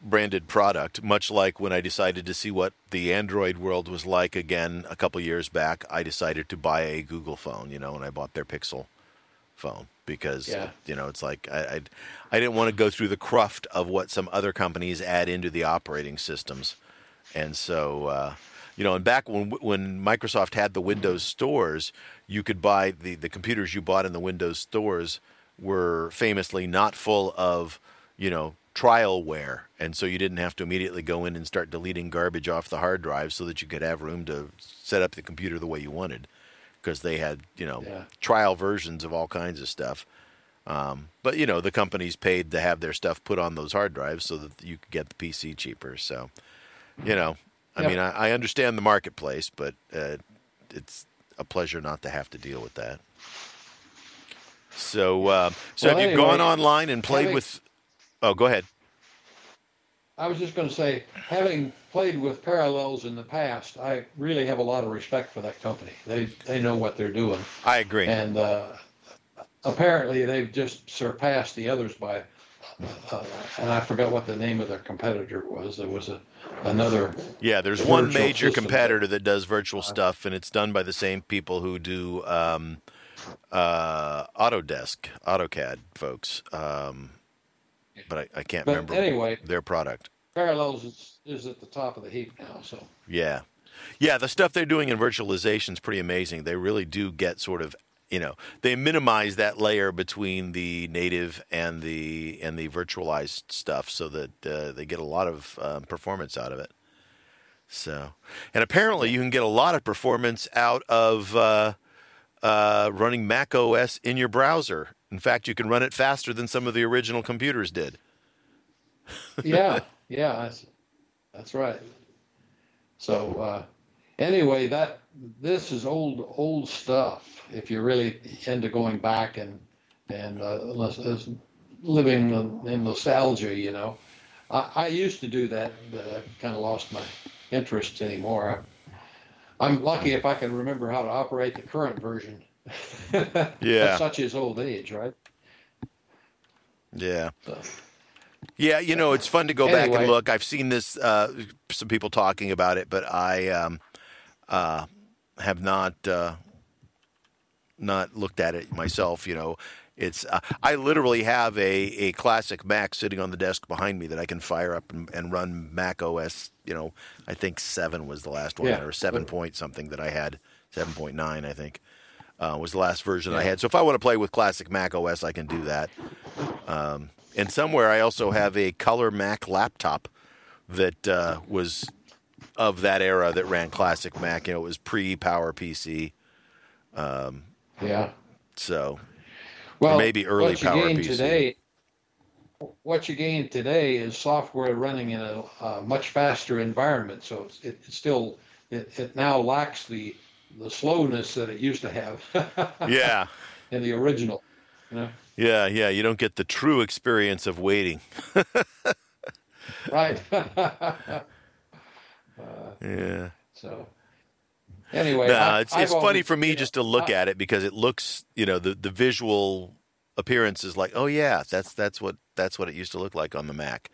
branded product, much like when I decided to see what the Android world was like again a couple years back. I decided to buy a Google phone, you know, and I bought their Pixel phone because Yeah. you know it's like I I'd, I didn't want to go through the cruft of what some other companies add into the operating systems, and so uh, you know, and back when when Microsoft had the Windows stores, you could buy the the computers you bought in the Windows stores were famously not full of you know trialware, and so you didn't have to immediately go in and start deleting garbage off the hard drive, so that you could have room to set up the computer the way you wanted, because they had you know Yeah. trial versions of all kinds of stuff. Um, but you know the companies paid to have their stuff put on those hard drives so that you could get the PC cheaper. So, you know, I Yep. mean, I, I understand the marketplace, but uh, it's a pleasure not to have to deal with that. So, uh, so Well, have you anyway, gone online and played having- with? Oh, go ahead. I was just going to say, having played with Parallels in the past, I really have a lot of respect for that company. They they know what they're doing, I agree. and uh, apparently they've just surpassed the others by. Uh, and I forgot what the name of their competitor was. There was a another. Yeah, there's one major competitor that does virtual stuff, and it's done by the same people who do um, uh, Autodesk, AutoCAD folks. Um, but I, I can't But remember anyway, their product. Parallels is, is at the top of the heap now. So Yeah, yeah, the stuff they're doing in virtualization is pretty amazing. They really do get sort of, you know, they minimize that layer between the native and the and the virtualized stuff, so that uh, they get a lot of um, performance out of it. So, and apparently, you can get a lot of performance out of uh, uh, running Mac OS in your browser. In fact, you can run it faster than some of the original computers did. yeah, yeah, that's that's right. So uh, anyway, that this is old old stuff. If you're really into going back and and uh, living in, nostalgia, you know, I, I used to do that, but I kind of lost my interest anymore. I'm lucky if I can remember how to operate the current version. Yeah. such is old age, right? Yeah. So, Yeah, you know, it's fun to go back and look. I've seen this, uh, some people talking about it, but I um, uh, have not uh, not looked at it myself. You know, it's uh, I literally have a, a classic Mac sitting on the desk behind me that I can fire up and, and run Mac OS. You know, I think seven was the last one, Yeah. or seven point something that I had, seven point nine, I think. Uh, was the last version I had. So if I want to play with classic Mac OS, I can do that. Um, and somewhere I also have a color Mac laptop that uh, was of that era that ran classic Mac. You know, it was pre Power PC. yeah. So Well, maybe early what you Power gain PC. today. What you gain today is software running in a, uh much faster environment, so it's, it, it still it, it now lacks the the slowness that it used to have yeah, in the original. You know, yeah, yeah. You don't get the true experience of waiting. right? Uh, yeah. so anyway, No, I- it's I've it's funny for me you know, just to look I- at it because it looks, you know, the the visual appearance is like, oh yeah, that's that's what that's what it used to look like on the Mac.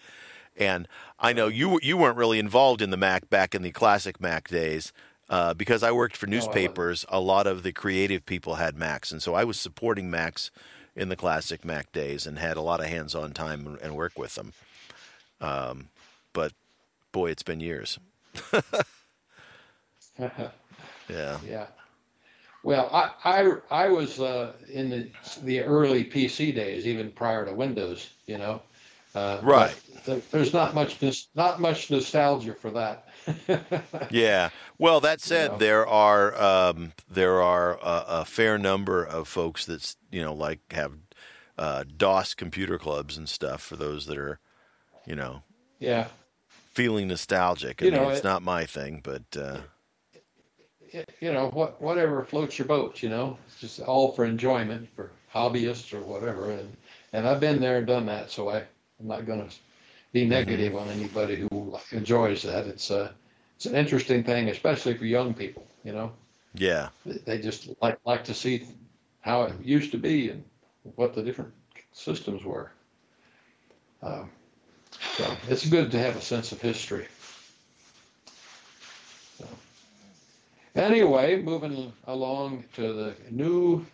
And I know you you weren't really involved in the Mac back in the classic Mac days. Uh, because I worked for wasn't. newspapers, a lot of the creative people had Macs, and so I was supporting Macs in the classic Mac days and had a lot of hands-on time and, and work with them. Um, but boy, it's been years. Yeah. Yeah. Well, I I, I was uh, in the the early PC days, even prior to Windows. You know. Uh, Right. th- There's not much not much nostalgia for that. Yeah. Well, that said, know. there are um, there are a, a fair number of folks that's you know like have uh, DOS computer clubs and stuff for those that are you know yeah. feeling nostalgic. I You mean, know, it's it- not my thing, but uh, Y- You know what whatever floats your boat. You know, it's just all for enjoyment for hobbyists or whatever. And and I've been there and done that, so I I'm not going to be negative on anybody who enjoys that. It's a it's an interesting thing, especially for young people. You know. yeah, they just like like to see how it used to be and what the different systems were. Um, so it's good to have a sense of history. So, anyway, moving along to the new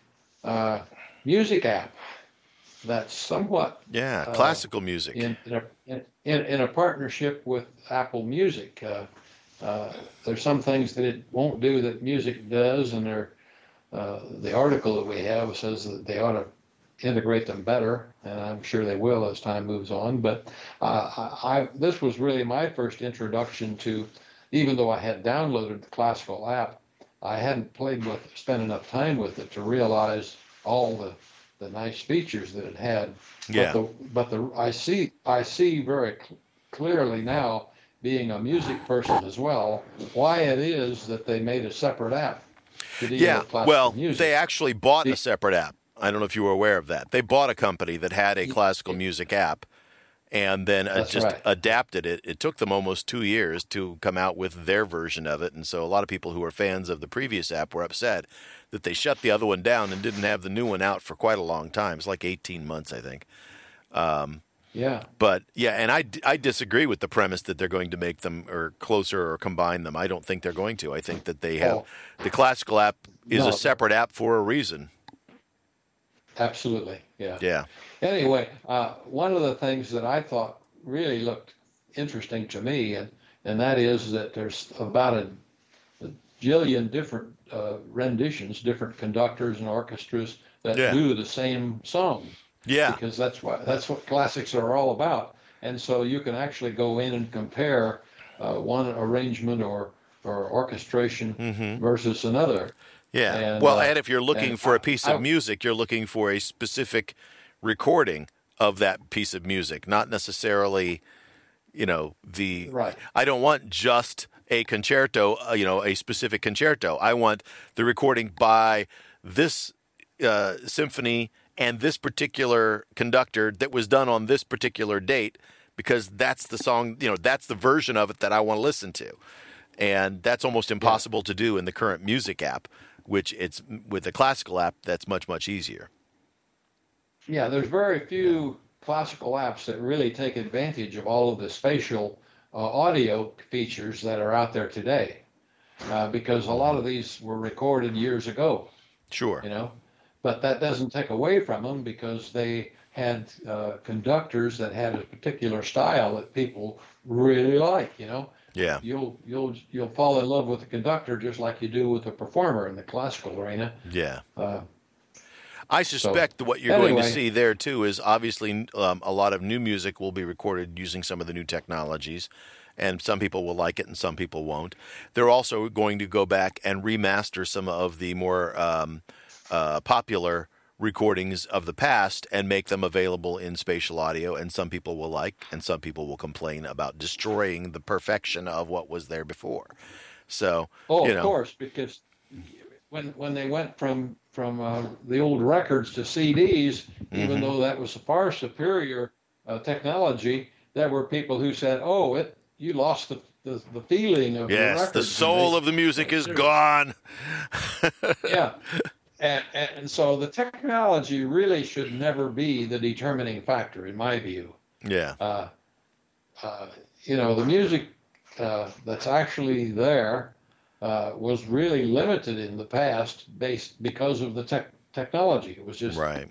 uh, music app that's somewhat yeah, Uh, classical music. in in a, in, in a partnership with Apple Music. Uh, uh, there's some things that it won't do that music does, and there, uh, the article that we have says that they ought to integrate them better, and I'm sure they will as time moves on. But uh, I, I, this was really my first introduction to, even though I had downloaded the classical app, I hadn't played with, spent enough time with it to realize all the the nice features that it had. Yeah. But the, but the I see I see very cl- clearly now, being a music person as well, why it is that they made a separate app. Yeah. Well, music. they actually bought a separate app. I don't know if you were aware of that. They bought a company that had a classical music app and then uh, That's just right. adapted it. It took them almost two years to come out with their version of it. And so a lot of people who were fans of the previous app were upset that they shut the other one down and didn't have the new one out for quite a long time. It's like 18 months, I think. yeah. But yeah, and I, I disagree with the premise that they're going to make them or closer or combine them. I don't think they're going to. I think that they have Oh. the classical app is No. a separate app for a reason. Absolutely. Yeah. Yeah. Anyway, uh, one of the things that I thought really looked interesting to me, and, and that is that there's about a, a jillion different uh, renditions, different conductors and orchestras that Yeah. do the same song. Yeah. because that's what that's what classics are all about. And so you can actually go in and compare uh, one arrangement or or orchestration versus another. Yeah. And, well, uh, and if you're looking for a piece of music, you're looking for a specific recording of that piece of music, not necessarily, you know, the. Right. I don't want just a concerto, uh, you know, a specific concerto. I want the recording by this uh, symphony and this particular conductor that was done on this particular date because that's the song, you know, that's the version of it that I want to listen to. And that's almost impossible to do in the current music app, which it's with the classical app that's much much easier. Yeah, there's very few classical apps that really take advantage of all of the spatial uh, audio features that are out there today, uh, because a lot of these were recorded years ago. Sure. you know but that doesn't take away from them because they had uh, conductors that had a particular style that people really like you know Yeah. you'll you'll you'll fall in love with the conductor just like you do with the performer in the classical arena Yeah. uh, I suspect that what you're going to see there too is obviously um, a lot of new music will be recorded using some of the new technologies, and some people will like it and some people won't. They're also going to go back and remaster some of the more um, uh, popular recordings of the past and make them available in spatial audio, and some people will like, and some people will complain about destroying the perfection of what was there before. So, oh you of know, course because when when they went from from uh, the old records to CDs even Mhm. though that was a far superior uh, technology there were people who said oh it you lost the the, the feeling of the yes, records the soul they- of the music is gone. yeah. And, and so the technology really should never be the determining factor, in my view. Yeah. Uh, uh, you know, the music uh, that's actually there uh, was really limited in the past based because of the tech technology. It was just Right.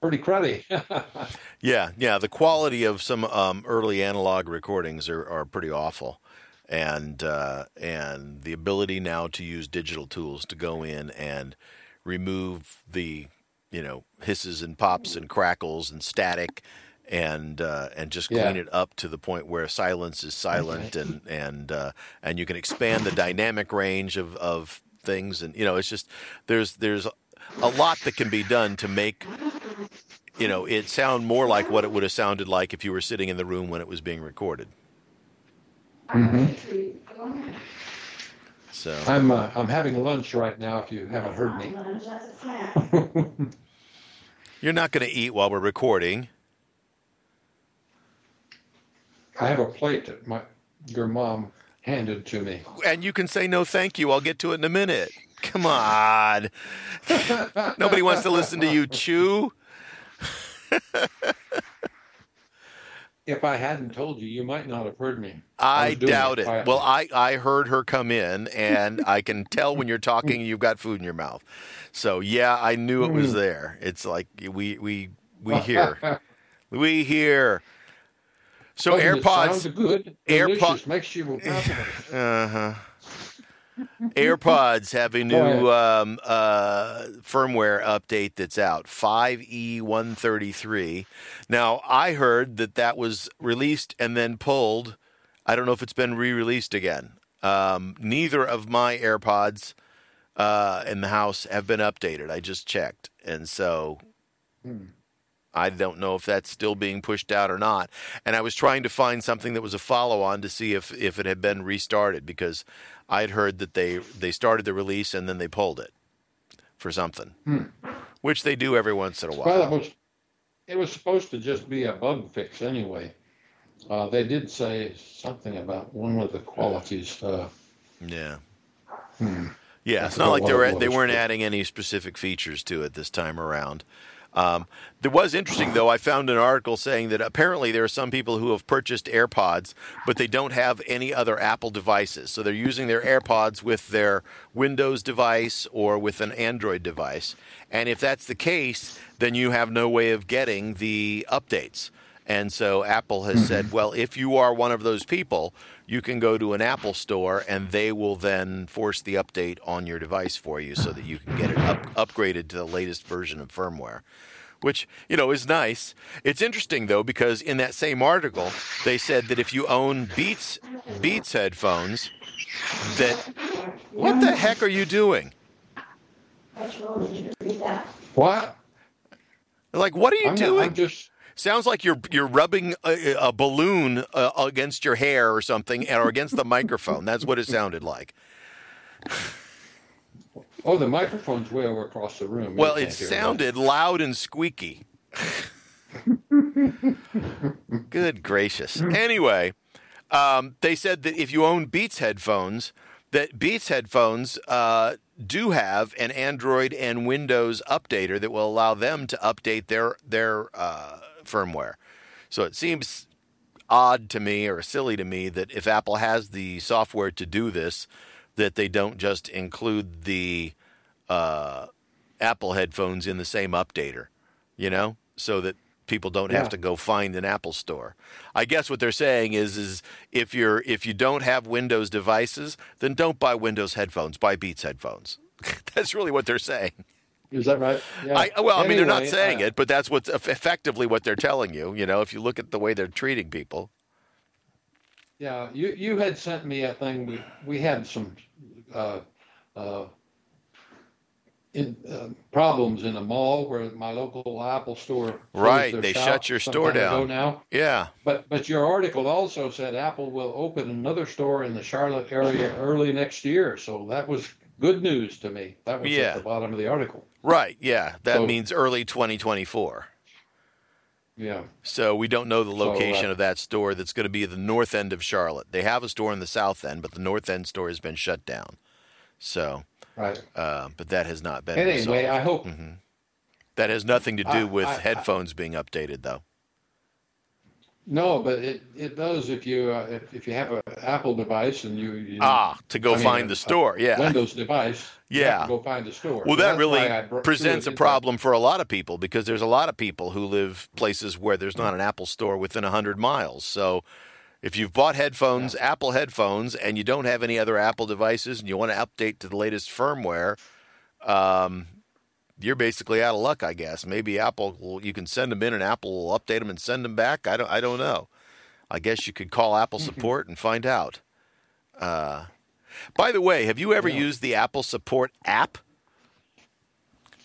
pretty cruddy. Yeah, yeah. The quality of some um, early analog recordings are, are pretty awful, and uh, and the ability now to use digital tools to go in and remove the you know hisses and pops and crackles and static, and uh, and just Yeah. clean it up to the point where silence is silent, and and uh, and you can expand the dynamic range of of things, and you know it's just there's there's a lot that can be done to make you know, it sound more like what it would have sounded like if you were sitting in the room when it was being recorded. So I'm uh, I'm having lunch right now. If you haven't heard me. you're not going to eat while we're recording. I have a plate that my your mom handed to me. And you can say no thank you. I'll get to it in a minute. Come on. Nobody wants to listen to you chew. If I hadn't told you, you might not have heard me. I doing doubt it it. quietly. Well, I, I heard her come in, and I can tell when you're talking, you've got food in your mouth. So yeah, I knew it was mm. there. It's like we we we hear, we hear. So Doesn't AirPods, good. AirPod- makes you uh huh. AirPods have a new um, uh, firmware update that's out, E 5E133. Now, I heard that that was released and then pulled. I don't know if it's been re-released again. Um, neither of my AirPods uh, in the house have been updated. I just checked, and so I don't know if that's still being pushed out or not. And I was trying to find something that was a follow-on to see if if it had been restarted because I'd heard that they they started the release and then they pulled it for something, which they do every once in a Well, it while. was it was supposed to just be a bug fix anyway. Uh, they did say something about one of the qualities. Uh, Yeah. hmm. Yeah, it's not like they were they weren't adding any specific features to it this time around. Um, there was interesting though. I found an article saying that apparently there are some people who have purchased AirPods, but they don't have any other Apple devices. So they're using their AirPods with their Windows device or with an Android device. And if that's the case, then you have no way of getting the updates. And so Apple has said, well, if you are one of those people, you can go to an Apple store and they will then force the update on your device for you so that you can get it up, upgraded to the latest version of firmware. Which, you know, is nice. It's interesting though, because in that same article, they said that if you own Beats Beats headphones, that what the heck are you doing? what? Like, what are you I'm, doing? I'm just Sounds like you're you're rubbing a, a balloon uh, against your hair or something, or against the microphone. That's what it sounded like. oh, the microphone's way over across the room. You Well, it sounded loud and squeaky. Good gracious. Anyway, um, they said that if you own Beats headphones, that Beats headphones uh, do have an Android and Windows updater that will allow them to update their their uh, firmware. So it seems odd to me or silly to me that if Apple has the software to do this, that they don't just include the uh, Apple headphones in the same updater, you know, so that people don't have to go find an Apple store. I guess what they're saying is is if you're if you don't have Windows devices, then don't buy Windows headphones, buy Beats headphones. That's really what they're saying. Is that right? Yeah. I, well, I mean, they're not saying uh, it, but that's what's effectively what they're telling you. You know, if you look at the way they're treating people. Yeah, you you had sent me a thing. We we had some uh, uh, in uh, problems in a mall where my local Apple store Right, they shut your store down. now. Yeah. But but your article also said Apple will open another store in the Charlotte area early next year. So that was good news to me. That was Yeah. at the bottom of the article. Right. Yeah. That So- means early 2024. Yeah. So we don't know the So, uh, location of that store that's going to be the north end of Charlotte. They have a store in the south end, but the north end store has been shut down. So, Right. uh, but that has not been Anyway, resolved. I hope that has nothing to do I- with I- I- headphones being updated, though. No, but it, it does if you uh, if, if you have an Apple device and you, you Ah, to go I mean, find a- the store. Yeah. Windows device. Yeah. go find the store. Well, So that really why I br- threw presents a problem for a lot of people because there's a lot of people who live places where there's not an Apple store within 100 miles. So if you've bought headphones, Apple headphones, and you don't have any other Apple devices and you want to update to the latest firmware, um, you're basically out of luck, I guess. Maybe Apple, will, you can send them in and Apple will update them and send them back. I don't, I don't know. I guess you could call Apple Mm-hmm. support and find out. Uh, by the way, have you ever Yeah. used the Apple Support app?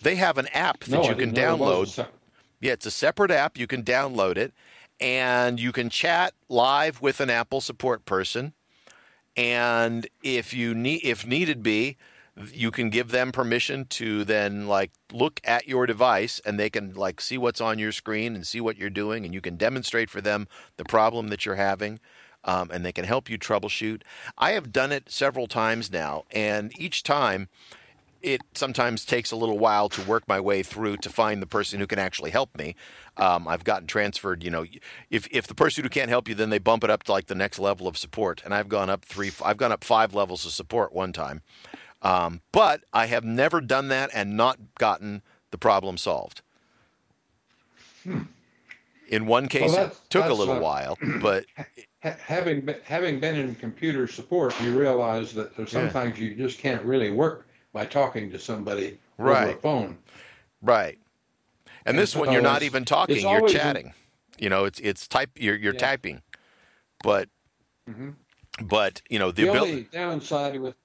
They have an app that No, I you can there was download. Yeah, it's a separate app. You can download it, and you can chat live with an Apple support person. And if you need, if needed be, you can give them permission to then like look at your device, and they can like see what's on your screen and see what you're doing, and you can demonstrate for them the problem that you're having. Um, and they can help you troubleshoot. I have done it several times now, and each time it sometimes takes a little while to work my way through to find the person who can actually help me. Um, I've gotten transferred. You know, if if the person who can't help you, then they bump it up to like the next level of support. And I've gone up three. I've gone up five levels of support one time. Um, but I have never done that and not gotten the problem solved. In one case, that's- it took a little uh, while, but having been, having been in computer support, you realize that there's Yeah. sometimes you just can't really work by talking to somebody over Right. a phone. Right. And this so one, you're not even talking; you're chatting. You know, it's it's type. You're you're Yeah. typing, but Mhm. but you know the, The ability. only downside with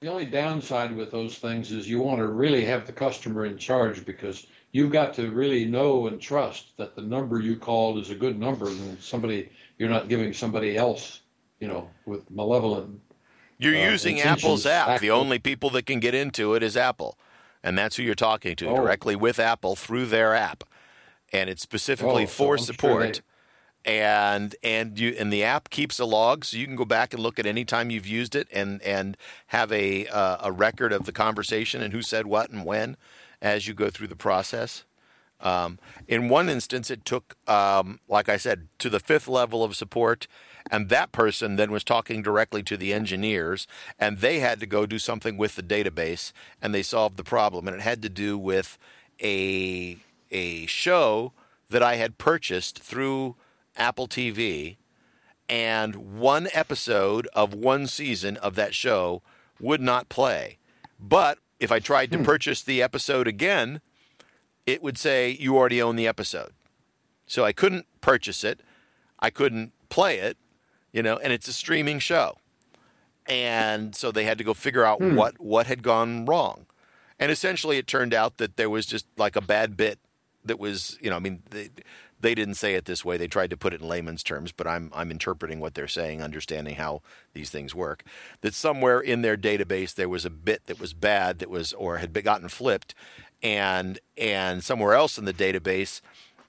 the only downside with those things is you want to really have the customer in charge because you've got to really know and trust that the number you called is a good number and somebody you're not giving somebody else, you know, with malevolent. You're uh, using Apple's app. The only people that can get into it is Apple, and that's who you're talking to Oh. directly with Apple through their app, and it's specifically Oh, for sure support. they- and and you and the app keeps a log, so you can go back and look at any time you've used it, and and have a uh, a record of the conversation and who said what and when, as you go through the process. Um, in one instance, it took, um, like I said, to the fifth level of support, and that person then was talking directly to the engineers, and they had to go do something with the database, and they solved the problem, and it had to do with a a show that I had purchased through Apple TV, and one episode of one season of that show would not play. But if I tried to hmm. purchase the episode again, it would say you already own the episode. So I couldn't purchase it. I couldn't play it, you know, and it's a streaming show. And so they had to go figure out hmm. what what had gone wrong. And essentially it turned out that there was just like a bad bit that was, you know, I mean they, they didn't say it this way. They tried to put it in layman's terms, but I'm I'm interpreting what they're saying, understanding how these things work. That somewhere in their database there was a bit that was bad that was or had gotten flipped, and and somewhere else in the database,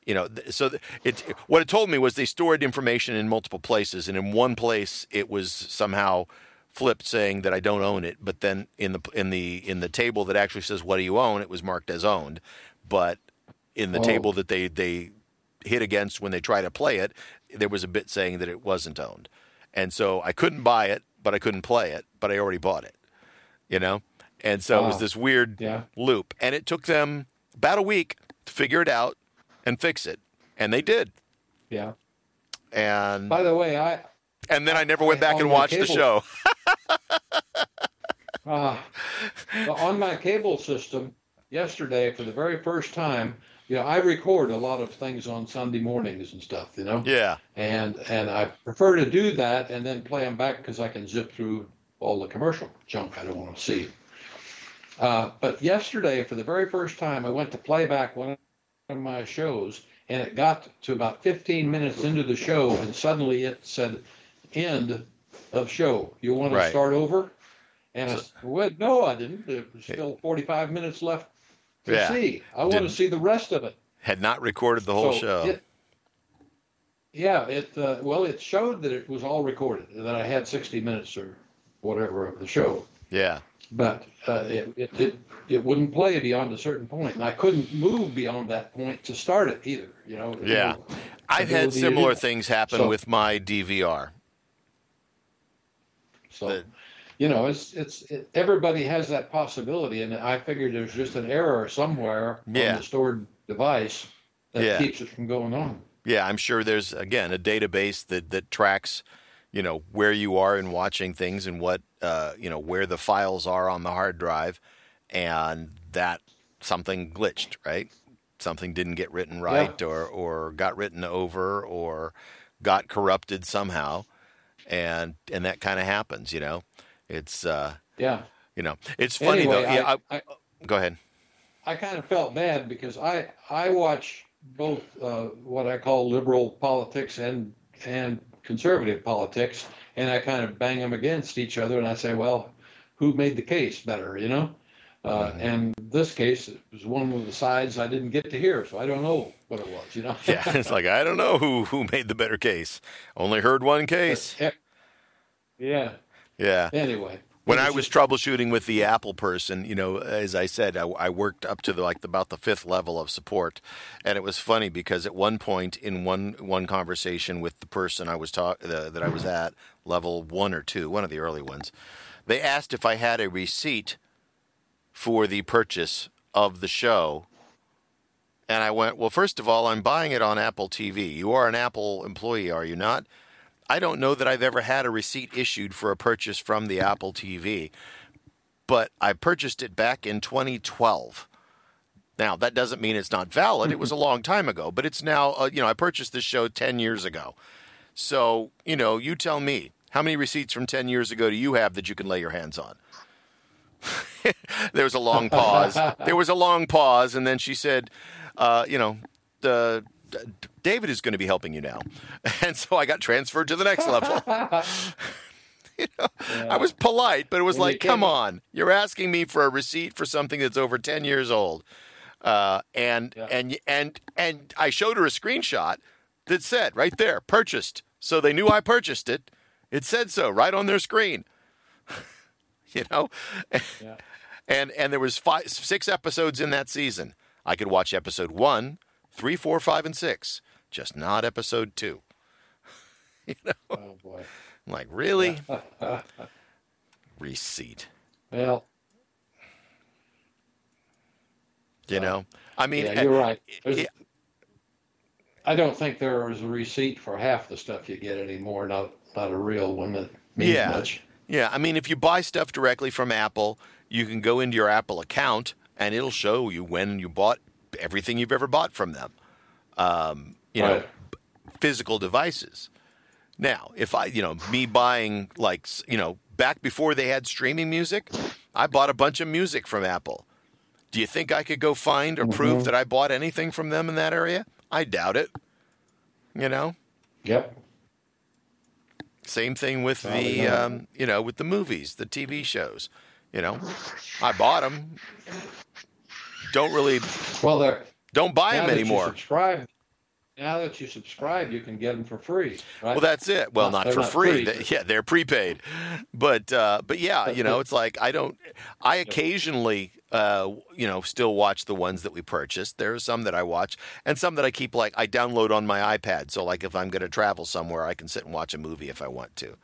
you know, so it what it told me was they stored information in multiple places, and in one place it was somehow flipped saying that I don't own it, but then in the in the in the table that actually says what do you own, it was marked as owned, but in the Oh. table that they they hit against when they try to play it, there was a bit saying that it wasn't owned. And so I couldn't buy it, but I couldn't play it, but I already bought it. You know? And so it was this weird Yeah. loop. And it took them about a week to figure it out and fix it. And they did. Yeah. And By the way, I and then I never went I- back and watched the show. Uh, on my cable system yesterday, for the very first time, you know, I record a lot of things on Sunday mornings and stuff, you know, Yeah. and and I prefer to do that and then play them back because I can zip through all the commercial junk I don't want to see. Uh, but yesterday, for the very first time, I went to play back one of my shows, and it got to about 15 minutes into the show, and suddenly it said, "End of show. You want to Right. start over?" And I said, well, no, I didn't. There was still 45 minutes left to Yeah. see. I want to see the rest of it. Had not recorded the whole So show. it- yeah, it uh, well, it showed that it was all recorded, that I had 60 minutes or whatever of the show, yeah. but uh, it, it it it wouldn't play beyond a certain point, and I couldn't move beyond that point to start it either. You know. Yeah. I've had similar things happen So- with my DVR. So. The- you know, it's it's it, everybody has that possibility, and I figured there's just an error somewhere Yeah. on the stored device that Yeah. keeps it from going on. Yeah, I'm sure there's again a database that that tracks, you know, where you are in watching things and what uh, you know where the files are on the hard drive, and that something glitched, right? Something didn't get written right, or or got written over, or got corrupted somehow, and and that kind of happens, you know. It's uh, Yeah. you know, it's funny anyway, though. Yeah, I, I, I, go ahead. I kind of felt bad because I I watch both uh, what I call liberal politics and and conservative politics, and I kind of bang them against each other, and I say, well, who made the case better, you know? Uh, Mhm. And this case it was one of the sides I didn't get to hear, so I don't know what it was, you know. Yeah, it's like I don't know who who made the better case. Only heard one case. But, yeah. Yeah. Anyway. when I was troubleshooting with the Apple person, you know, as I said, I, I worked up to the, like about the fifth level of support, and it was funny because at one point in one one conversation with the person I was talk the, uh, that I was at level one or two, one of the early ones, they asked if I had a receipt for the purchase of the show. And I went, well, first of all, I'm buying it on Apple TV. You are an Apple employee, are you not? I don't know that I've ever had a receipt issued for a purchase from the Apple TV, but I purchased it back in 2012. Now that doesn't mean it's not valid. It was a long time ago, but it's now. Uh, you know, I purchased this show 10 years ago. So you know, you tell me how many receipts from 10 years ago do you have that you can lay your hands on? there was a long pause. there was a long pause, and then she said, uh, "You know, the David is going to be helping you now," and so I got transferred to the next level. you know, yeah. I was polite, but it was like, "Come on, you're asking me for a receipt for something that's over ten years old," uh, and yeah. and and and I showed her a screenshot that said right there, "Purchased," so they knew I purchased it. It said so right on their screen. you know, yeah. and and there was five, six episodes in that season. I could watch episode one, three, four, five, and six, just not episode two. you know, oh boy, I'm like really receipt. Well, you know, I mean, yeah, you're right. It, I don't think there is a receipt for half the stuff you get anymore. Not not a real one that means yeah. much. Yeah, I mean, if you buy stuff directly from Apple, you can go into your Apple account and it'll show you when you bought everything you've ever bought from them. Um, you right. know, physical devices. Now, if I, you know, me buying like, you know, back before they had streaming music, I bought a bunch of music from Apple. Do you think I could go find or mm-hmm. prove that I bought anything from them in that area? I doubt it. You know? Yep. Same thing with Probably the, um, you know, with the movies, the TV shows. You know, I bought them. Don't really. Well, they're don't buy them anymore. subscribe. Now that you subscribe, you can get them for free. Right? Well, that's it. Well, not, not for not free. free. They, yeah, they're prepaid. But uh, but yeah, you know, it's like I don't. I occasionally uh, you know, still watch the ones that we purchased. There are some that I watch, and some that I keep like I download on my iPad. So like if I'm going to travel somewhere, I can sit and watch a movie if I want to.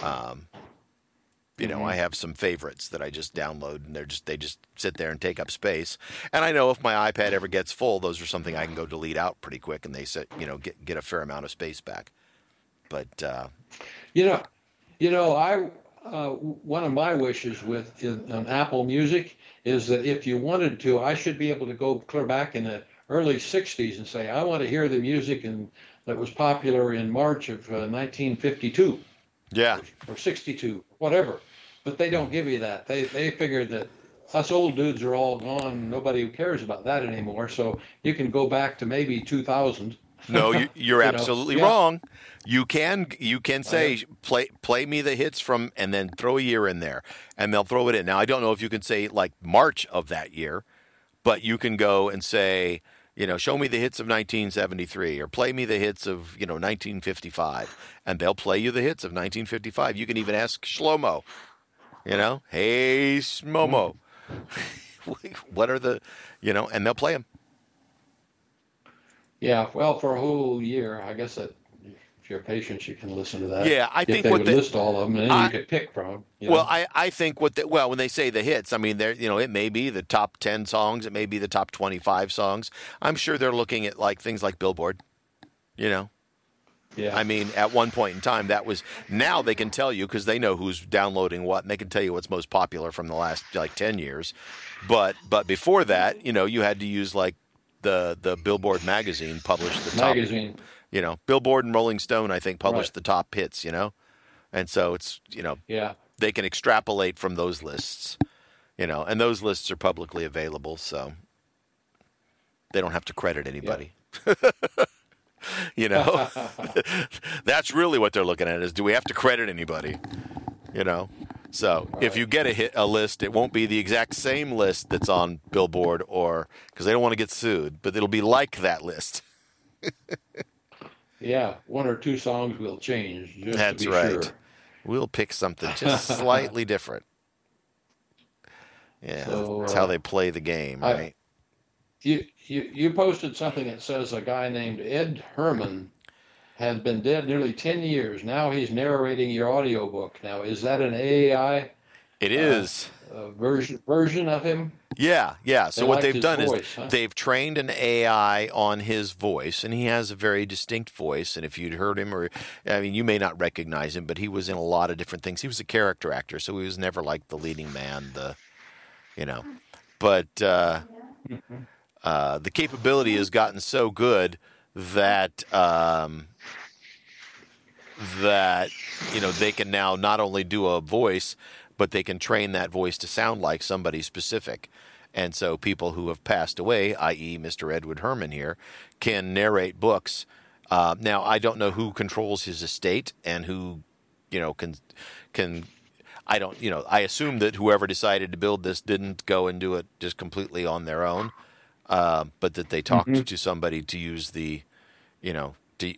Um, you know, mm-hmm. I have some favorites that I just download, and they're just they just sit there and take up space. And I know if my iPad ever gets full, those are something I can go delete out pretty quick, and they sit, you know, get get a fair amount of space back. But uh, you know, you know, I uh, one of my wishes with in, on Apple Music is that if you wanted to, I should be able to go clear back in the early 60s and say, I want to hear the music in, that was popular in March of uh, 1952. Yeah. Or 62, whatever. But they don't give you that. They, they figure that us old dudes are all gone. Nobody cares about that anymore. So you can go back to maybe 2000 no, you, are you absolutely yeah. wrong. You can you can say play play me the hits from and then throw a year in there, and they'll throw it in. Now I don't know if you can say like March of that year, but you can go and say you know show me the hits of 1973 or play me the hits of you know 1955, and they'll play you the hits of 1955. You can even ask Shlomo, you know, hey Shlomo, hmm. what are the you know, and they'll play them. Yeah, well, for a whole year, I guess that if you're patient, you can listen to that. Yeah, I if think they what would the, list all of them, and then I, you could pick from. You know? Well, I, I think what the, well when they say the hits, I mean they're you know it may be the top ten songs, it may be the top twenty five songs. I'm sure they're looking at like things like Billboard, you know. Yeah. I mean, at one point in time, that was. Now they can tell you because they know who's downloading what, and they can tell you what's most popular from the last like ten years. But but before that, you know, you had to use like the the Billboard magazine published the top. Magazine. You know, Billboard and Rolling Stone, I think, published right. the top hits. You know, and so it's you know, yeah, they can extrapolate from those lists. You know, and those lists are publicly available, so they don't have to credit anybody. you know, that's really what they're looking at: is do we have to credit anybody? You know, so if you get a hit a list, it won't be the exact same list that's on Billboard or because they don't want to get sued, but it'll be like that list. yeah, one or two songs will change. that's right. Sure. We'll pick something just slightly different. Yeah, so, that's how uh, they play the game, right? I, you, you you posted something that says a guy named Ed Herrmann has been dead nearly 10 years. Now he's narrating your audiobook. Now, is that an AI? It uh, is. uh, version version of him. Yeah, yeah. So They what they've done voice, is huh? they've trained an AI on his voice, and he has a very distinct voice. And if you'd heard him, or I mean, you may not recognize him, but he was in a lot of different things. He was a character actor, so he was never like the leading man, the you know. But uh, uh, the capability has gotten so good that um, that you know they can now not only do a voice, but they can train that voice to sound like somebody specific. And so people who have passed away, i.e., Mr. Edward Herrmann here, can narrate books. Uh, now I don't know who controls his estate and who, you know, can can. I don't, you know, I assume that whoever decided to build this didn't go and do it just completely on their own, uh, but that they talked to somebody to use the, you know, to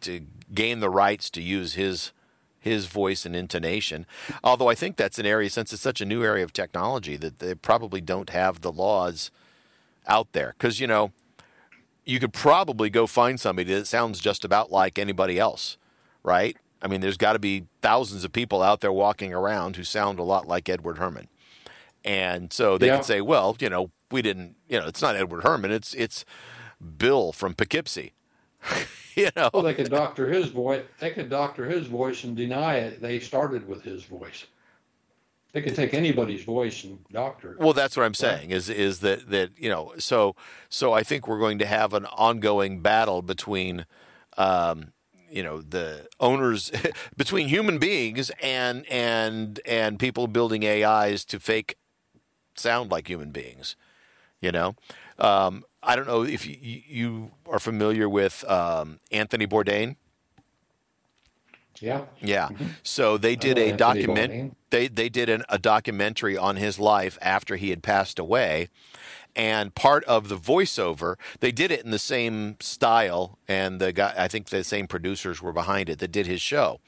to gain the rights to use his his voice and intonation. Although I think that's an area since it's such a new area of technology that they probably don't have the laws out there because you know you could probably go find somebody that sounds just about like anybody else, right? I mean, there's got to be thousands of people out there walking around who sound a lot like Edward Herrmann. And so they Yeah. could say, well, you know, we didn't, you know, it's not Edward Herrmann, it's it's Bill from Poughkeepsie. you know. Well, they could doctor his voice. They could doctor his voice and deny it. They started with his voice. They could take anybody's voice and doctor it. Well, that's what I'm saying is is that that you know so so I think we're going to have an ongoing battle between um, you know the owners between human beings and and and people building AIs to fake sound like human beings. You know, um, I don't know if you, you are familiar with um, Anthony Bourdain. Yeah. Yeah. So they did a Anthony document. Bourdain. They they did an, a documentary on his life after he had passed away, and part of the voiceover they did it in the same style, and the guy I think the same producers were behind it that did his show,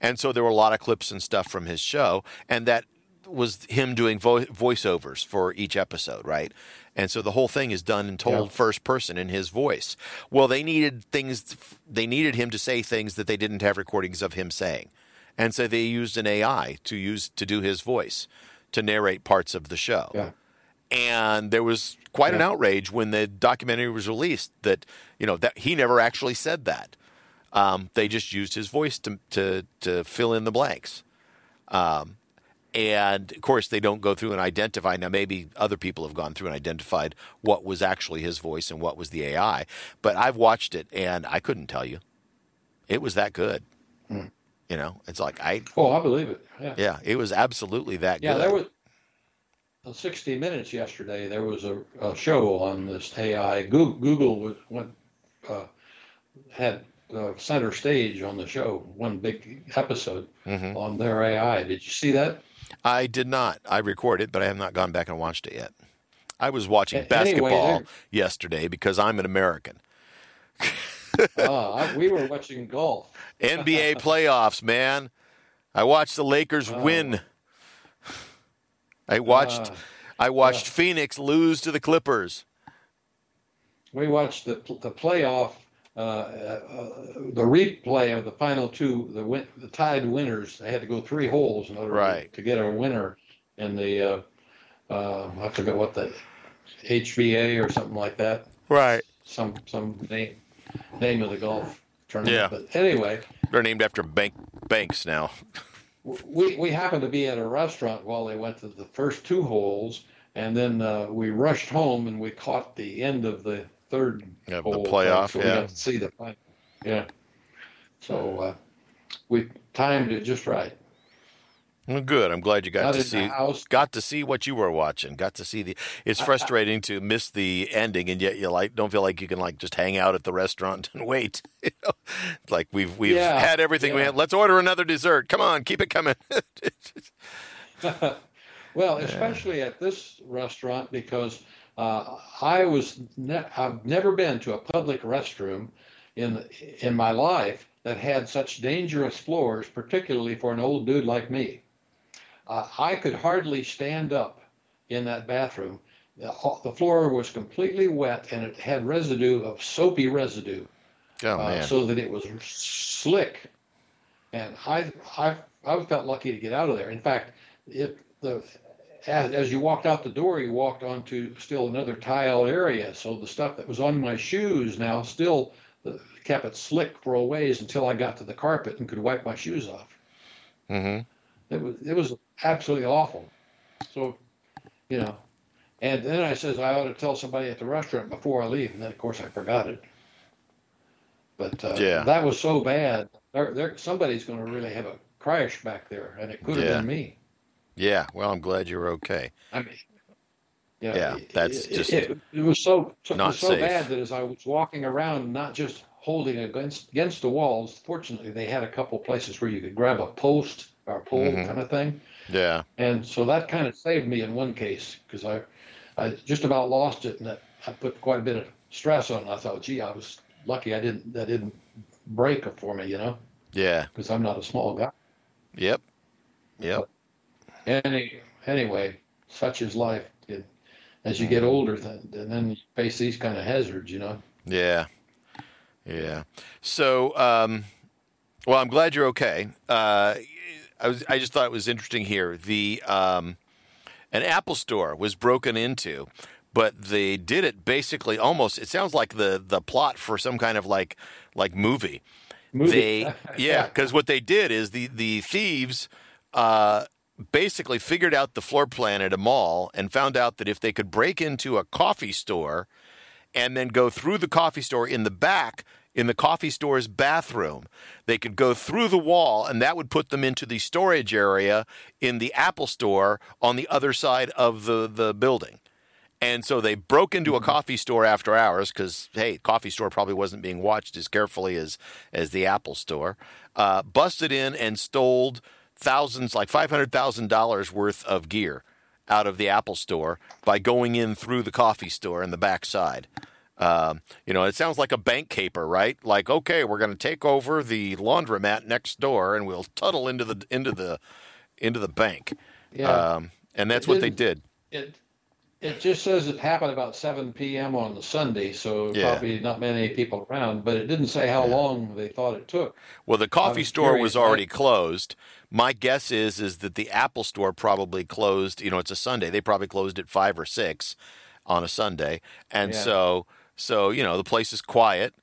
and so there were a lot of clips and stuff from his show, and that was him doing vo- voiceovers for each episode, right? And so the whole thing is done and told Yeah. first person in his voice. Well, they needed things. They needed him to say things that they didn't have recordings of him saying, and so they used an AI to use to do his voice to narrate parts of the show. Yeah. And there was quite an outrage when the documentary was released that you know that he never actually said that. Um, they just used his voice to to to fill in the blanks. Um, and of course, they don't go through and identify. Now, maybe other people have gone through and identified what was actually his voice and what was the AI. But I've watched it and I couldn't tell you. It was that good. Hmm. You know, it's like I, Oh, I believe it. Yeah. yeah, it was absolutely that good. Yeah, good. there was on 60 Minutes yesterday. There was a, a show on this AI. Google, Google was, went, uh, had uh, center stage on the show. One big episode Mhm. on their AI. Did you see that? I did not. I recorded, but I have not gone back and watched it yet. I was watching anyway, basketball there- yesterday because I'm an American. uh, we were watching golf. NBA playoffs, man. I watched the Lakers Oh. win. I watched Uh, I watched Phoenix lose to the Clippers. we watched the the playoff, uh, uh, the replay of the final two, the win, the tied winners. They had to go three holes in order Right. to, to get a winner in the. Uh, uh, I forget what the HVA or something like that. Right. Some some name name of the golf tournament. Yeah. But anyway, They're named after bank banks now. we we happened to be at a restaurant while they went to the first two holes, and then uh, we rushed home and we caught the end of the third Yeah, the playoff, so yeah. see the final. Yeah. So uh, we timed it just right. Well, good. I'm glad you got Not to see got to see what you were watching. Got to see the. It's frustrating to miss the ending, and yet you like don't feel like you can like just hang out at the restaurant and wait. You know? Like we've we've Yeah, had everything we had. Let's order another dessert. Come on, keep it coming. well, especially at this restaurant because uh, I was ne- I've never been to a public restroom in in my life that had such dangerous floors, particularly for an old dude like me. Uh, I could hardly stand up in that bathroom. The, the floor was completely wet and it had residue of soapy residue oh uh, so that it was slick. And I, I, I felt lucky to get out of there. In fact, it, the as, as you walked out the door, you walked onto still another tile area. So the stuff that was on my shoes now still uh, kept it slick for a ways until I got to the carpet and could wipe my shoes off. hmm It was it was absolutely awful. So, you know, and then I says I ought to tell somebody at the restaurant before I leave, and then of course I forgot it. But uh, Yeah. that was so bad. There, there, somebody's going to really have a crash back there, and it could have Yeah. been me. Yeah. Well, I'm glad you're okay. I mean, yeah, Yeah, it- that's it, just it, it was so, not was so safe. bad that as I was walking around, not just holding against against the walls. Fortunately, they had a couple places where you could grab a post or a pole Mhm. kind of thing. Yeah. And so that kind of saved me in one case because I, I just about lost it and that I put quite a bit of stress on it. I thought, gee, I was lucky I didn't that didn't break for me, you know, Yeah. because I'm not a small guy. Yep. Yep. Any anyway, such is life. It, as you get older, then and then you face these kind of hazards, you know. Yeah. Yeah. So, um, well, I'm glad you're okay. Uh, I was, I just thought it was interesting here. The, um, an Apple store was broken into, but they did it basically almost, it sounds like the, the plot for some kind of like, like movie. Movie. They, yeah, because what they did is the, the thieves, uh, basically figured out the floor plan at a mall and found out that if they could break into a coffee store and then go through the coffee store in the back in the coffee store's bathroom. They could go through the wall, and that would put them into the storage area in the Apple store on the other side of the, the building. And so they broke into a coffee store after hours because, hey, coffee store probably wasn't being watched as carefully as, as the Apple store. Uh, busted in and stole thousands, like $500,000 worth of gear out of the Apple store by going in through the coffee store in the back side. Um, you know, it sounds like a bank caper, right? Like, okay, we're going to take over the laundromat next door, and we'll tunnel into the into the into the bank. Yeah. Um, and that's It what they did. It it just says it happened about 7 p.m. on the Sunday, so Yeah. probably not many people around. But it didn't say how long they thought it took. Well, the coffee I'm store was already closed. My guess is is that the Apple store probably closed. You know, it's a Sunday. They probably closed at five or six on a Sunday, and Yeah. so so you know the place is quiet,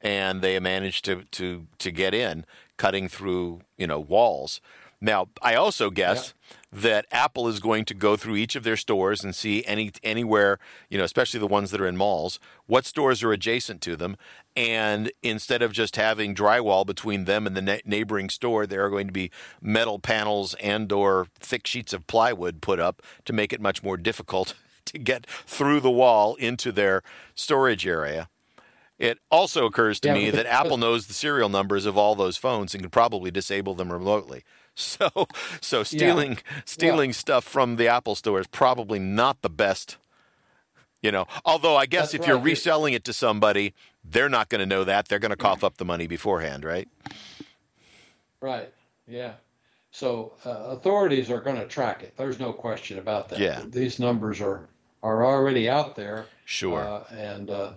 and they managed to to to get in, cutting through you know walls. Now, I also guess that Apple is going to go through each of their stores and see any anywhere, you know, especially the ones that are in malls, what stores are adjacent to them, and instead of just having drywall between them and the ne- neighboring store, there are going to be metal panels and or thick sheets of plywood put up to make it much more difficult to get through the wall into their storage area. It also occurs to Yeah, me that Apple knows the serial numbers of all those phones and could probably disable them remotely. So, so stealing stealing stuff from the Apple store is probably not the best. You know, although I guess That's if you're reselling it to somebody, they're not going to know that. They're going to cough up the money beforehand, right? Right. Yeah. So uh, authorities are going to track it. There's no question about that. Yeah. These numbers are are already out there. Sure. Uh, and uh,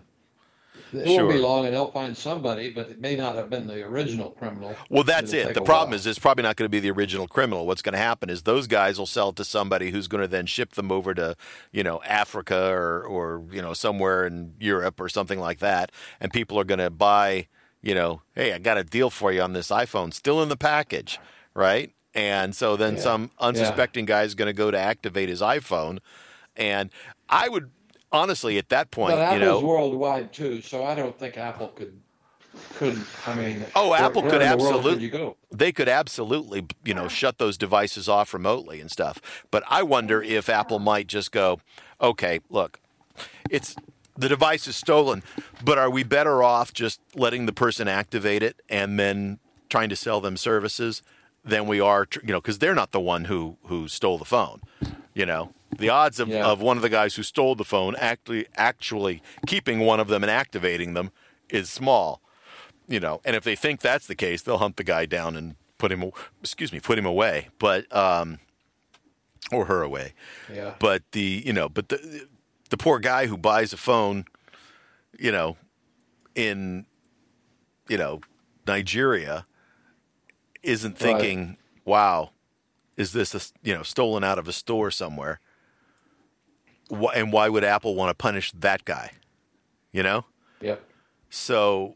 it Sure. won't be long, and they'll find somebody, but it may not have been the original criminal. Well, that's It'll it. The problem while. is it's probably not going to be the original criminal. What's going to happen is those guys will sell it to somebody who's going to then ship them over to, you know, Africa or or you know somewhere in Europe or something like that, and people are going to buy, you know, hey, I got a deal for you on this iPhone, still in the package, right? And so then Yeah. some unsuspecting guy is going to go to activate his iPhone, and I would honestly at that point, But you Apple's know, worldwide too, so I don't think Apple could could. I mean, Oh, Apple where could in the world absolute- you go? they could absolutely, you know, shut those devices off remotely and stuff. But I wonder if Apple might just go, okay, look, it's the device is stolen, but are we better off just letting the person activate it and then trying to sell them services than we are, tr- you know, because they're not the one who who stole the phone, you know. The odds of, Yeah. of one of the guys who stole the phone actually actually keeping one of them and activating them is small you know, and if they think that's the case, they'll hunt the guy down and put him, excuse me, put him away, but um, or her away. Yeah. But the, you know, but the the poor guy who buys a phone, you know, in, you know, Nigeria, isn't Right. thinking, "Wow, is this a, you know stolen out of a store somewhere?" And why would Apple want to punish that guy? You know. Yep. So,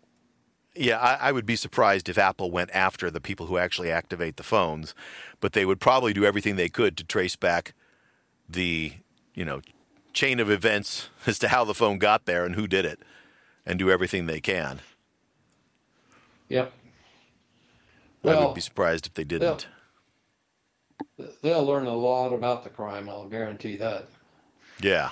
yeah, I, I would be surprised if Apple went after the people who actually activate the phones, but they would probably do everything they could to trace back the, you know, chain of events as to how the phone got there and who did it, and do everything they can. Yep. I would be surprised if they didn't. they'll learn a lot about the crime. I'll guarantee that. Yeah.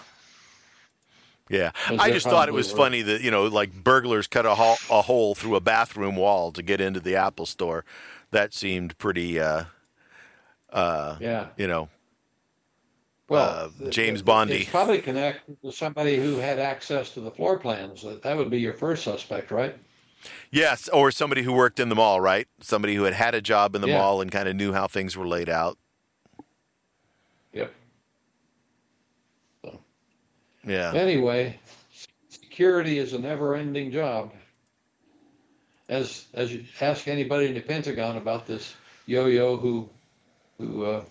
Yeah. I just thought it was funny that, you know, like burglars cut a, hole, a hole through a bathroom wall to get into the Apple store. That seemed pretty, uh, uh, Yeah. you know, Well, uh, James th- Bondy. It's probably connected to somebody who had access to the floor plans. That that would be your first suspect, right? yes, or somebody who worked in the mall, right? Somebody who had had a job in the Yeah. mall and kind of knew how things were laid out. Yep. Yeah. Anyway, security is a never-ending job. As as you ask anybody in the Pentagon about this yo-yo who who uh,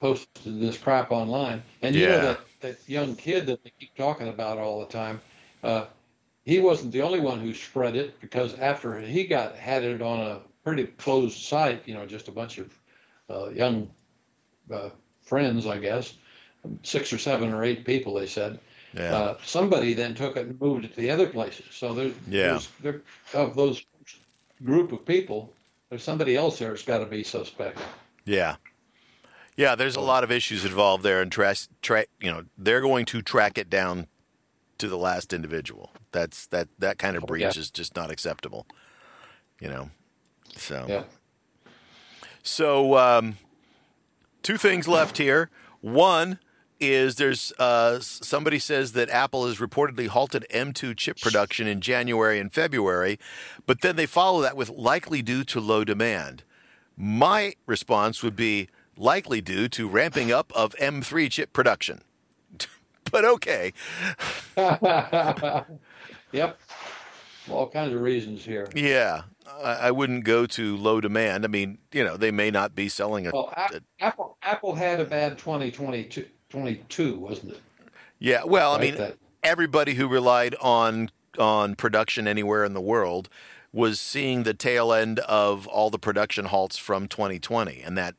posted this crap online, and you Yeah. know that that young kid that they keep talking about all the time, uh, he wasn't the only one who spread it because after he got had it on a pretty closed site, you know, just a bunch of uh, young uh, friends, I guess, six or seven or eight people, they said. Yeah. Uh, somebody then took it and moved it to the other places. So there, Yeah. there's, there, of those group of people, there's somebody else there that's got to be suspect. Yeah. Yeah, there's a lot of issues involved there, and track, track, you know, they're going to track it down to the last individual. That's that that kind of Oh, breach yeah. is just not acceptable. You know, so Yeah. so um, two things left here. One is there's uh, somebody says that Apple has reportedly halted M2 chip production in January and February, but then they follow that with likely due to low demand. My response would be likely due to ramping up of M3 chip production. but okay. yep. All kinds of reasons here. Yeah. I, I wouldn't go to low demand. I mean, you know, they may not be selling a. Well, A- Apple Apple had a bad 2022, 22, wasn't it? yeah. Well, I mean, that- everybody who relied on on production anywhere in the world was seeing the tail end of all the production halts from 2020 and that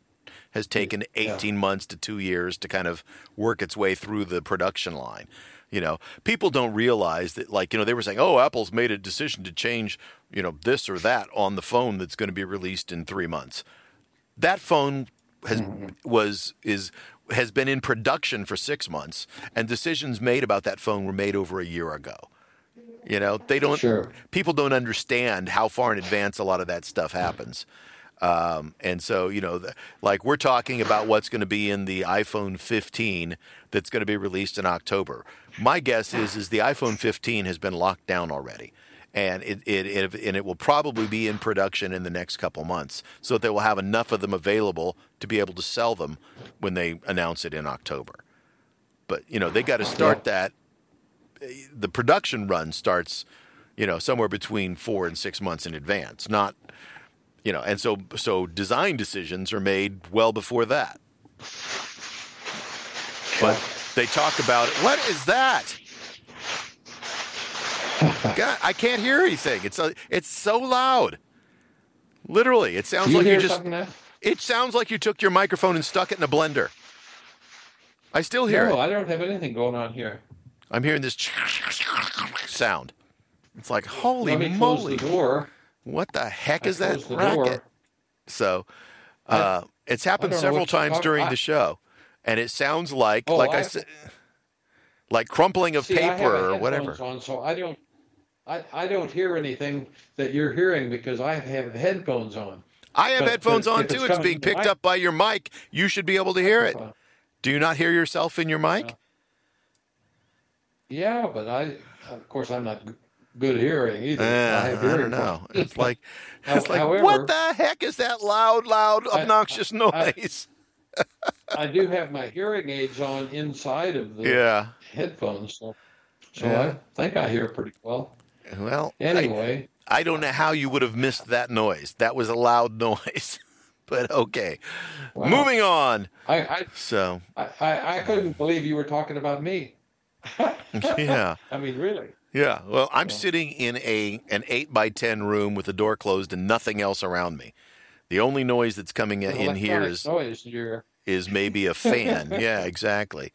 has taken 18 months to 2 years to kind of work its way through the production line you know people don't realize that like you know they were saying oh apple's made a decision to change you know this or that on the phone that's going to be released in 3 months that phone has mm-hmm. was is has been in production for six months, and decisions made about that phone were made over a year ago. You know, they don't. Sure. People don't understand how far in advance a lot of that stuff happens. Um, and so, you know, the, like we're talking about what's going to be in the iPhone 15 that's going to be released in October. My guess is is the iPhone 15 has been locked down already, and it, it, it and it will probably be in production in the next couple months, so that they will have enough of them available to be able to sell them when they announce it in October. But you know, they got to start that. Eh, the production run starts, you know, somewhere between four and six months in advance, not you know and so so design decisions are made well before that but they talk about what is that God, i can't hear anything it's a, it's so loud literally it sounds you like hear you just now? It sounds like you took your microphone and stuck it in a blender i still hear No, it I don't have anything going on here. i'm hearing this sound it's like holy Let me close moly the what the heck I is that racket door. So uh, it's happened several times during I- the show, and it sounds like, Oh, like I, I- said, like crumpling of See, I paper or whatever. On, so I don't, I, I don't hear anything that you're hearing because I have headphones on. I have headphones on if it's too. It's being picked up by your mic. You should be able to hear it. Do you not hear yourself in your mic? Yeah, but I, of course, I'm not good hearing either. Uh, I have I hearing don't know. It's like, it's like, however- what the heck is that loud, loud, I- obnoxious I- noise? I do have my hearing aids on inside of the yeah. headphones, so, so Yeah. I think I hear pretty well. Well, Anyway, I don't know how you would have missed that noise. That was a loud noise. but okay. wow. Moving on. I, I, So I, I I couldn't believe you were talking about me. yeah. I mean, really. Yeah. Well, I'm Yeah. sitting in a an eight by ten room with the door closed and nothing else around me. The only noise that's coming in, here Electronic noise. Is maybe a fan. yeah, exactly.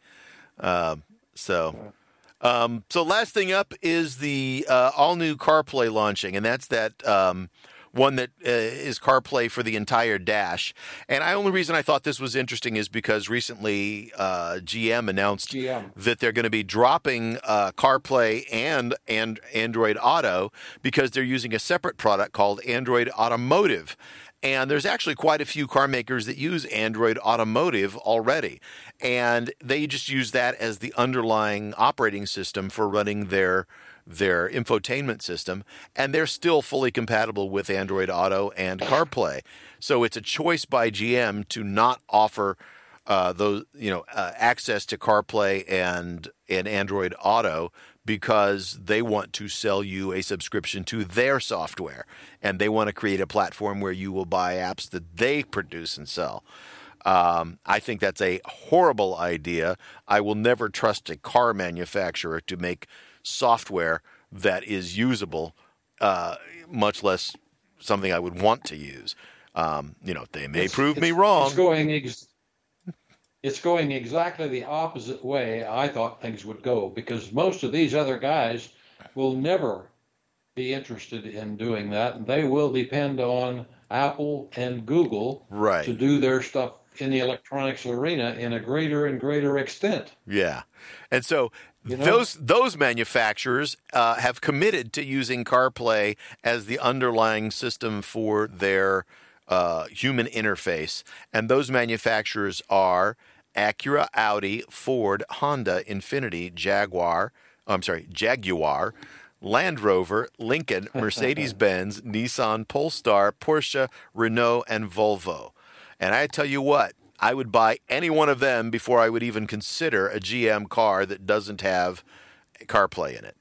Um, so, um, so last thing up is the uh, all new CarPlay launching, and that's that um, one that uh, is CarPlay for the entire dash. And I only reason I thought this was interesting is because recently uh, GM announced GM. that they're going to be dropping uh, CarPlay and and Android Auto because they're using a separate product called Android Automotive. And there's actually quite a few car makers that use Android Automotive already. And they just use that as the underlying operating system for running their their infotainment system, and they're still fully compatible with Android Auto and CarPlay. So it's a choice by GM to not offer uh, those, you know, uh, access to CarPlay and and Android Auto because they want to sell you a subscription to their software, and they want to create a platform where you will buy apps that they produce and sell. Um, I think that's a horrible idea. I will never trust a car manufacturer to make software that is usable, uh, much less something I would want to use. Um, you know, they may It's- prove me wrong. It's going ex- it's going exactly the opposite way I thought things would go because most of these other guys will never be interested in doing that, and they will depend on Apple and Google right. to do their stuff in the electronics arena in a greater and greater extent. Yeah, and so You know? those those manufacturers uh, have committed to using CarPlay as the underlying system for their uh, human interface, and those manufacturers are Acura, Audi, Ford, Honda, Infiniti, Jaguar. I'm sorry, Jaguar. Land Rover, Lincoln, Mercedes Benz, Nissan, Polestar, Porsche, Renault, and Volvo. And I tell you what, I would buy any one of them before I would even consider a GM car that doesn't have CarPlay in it.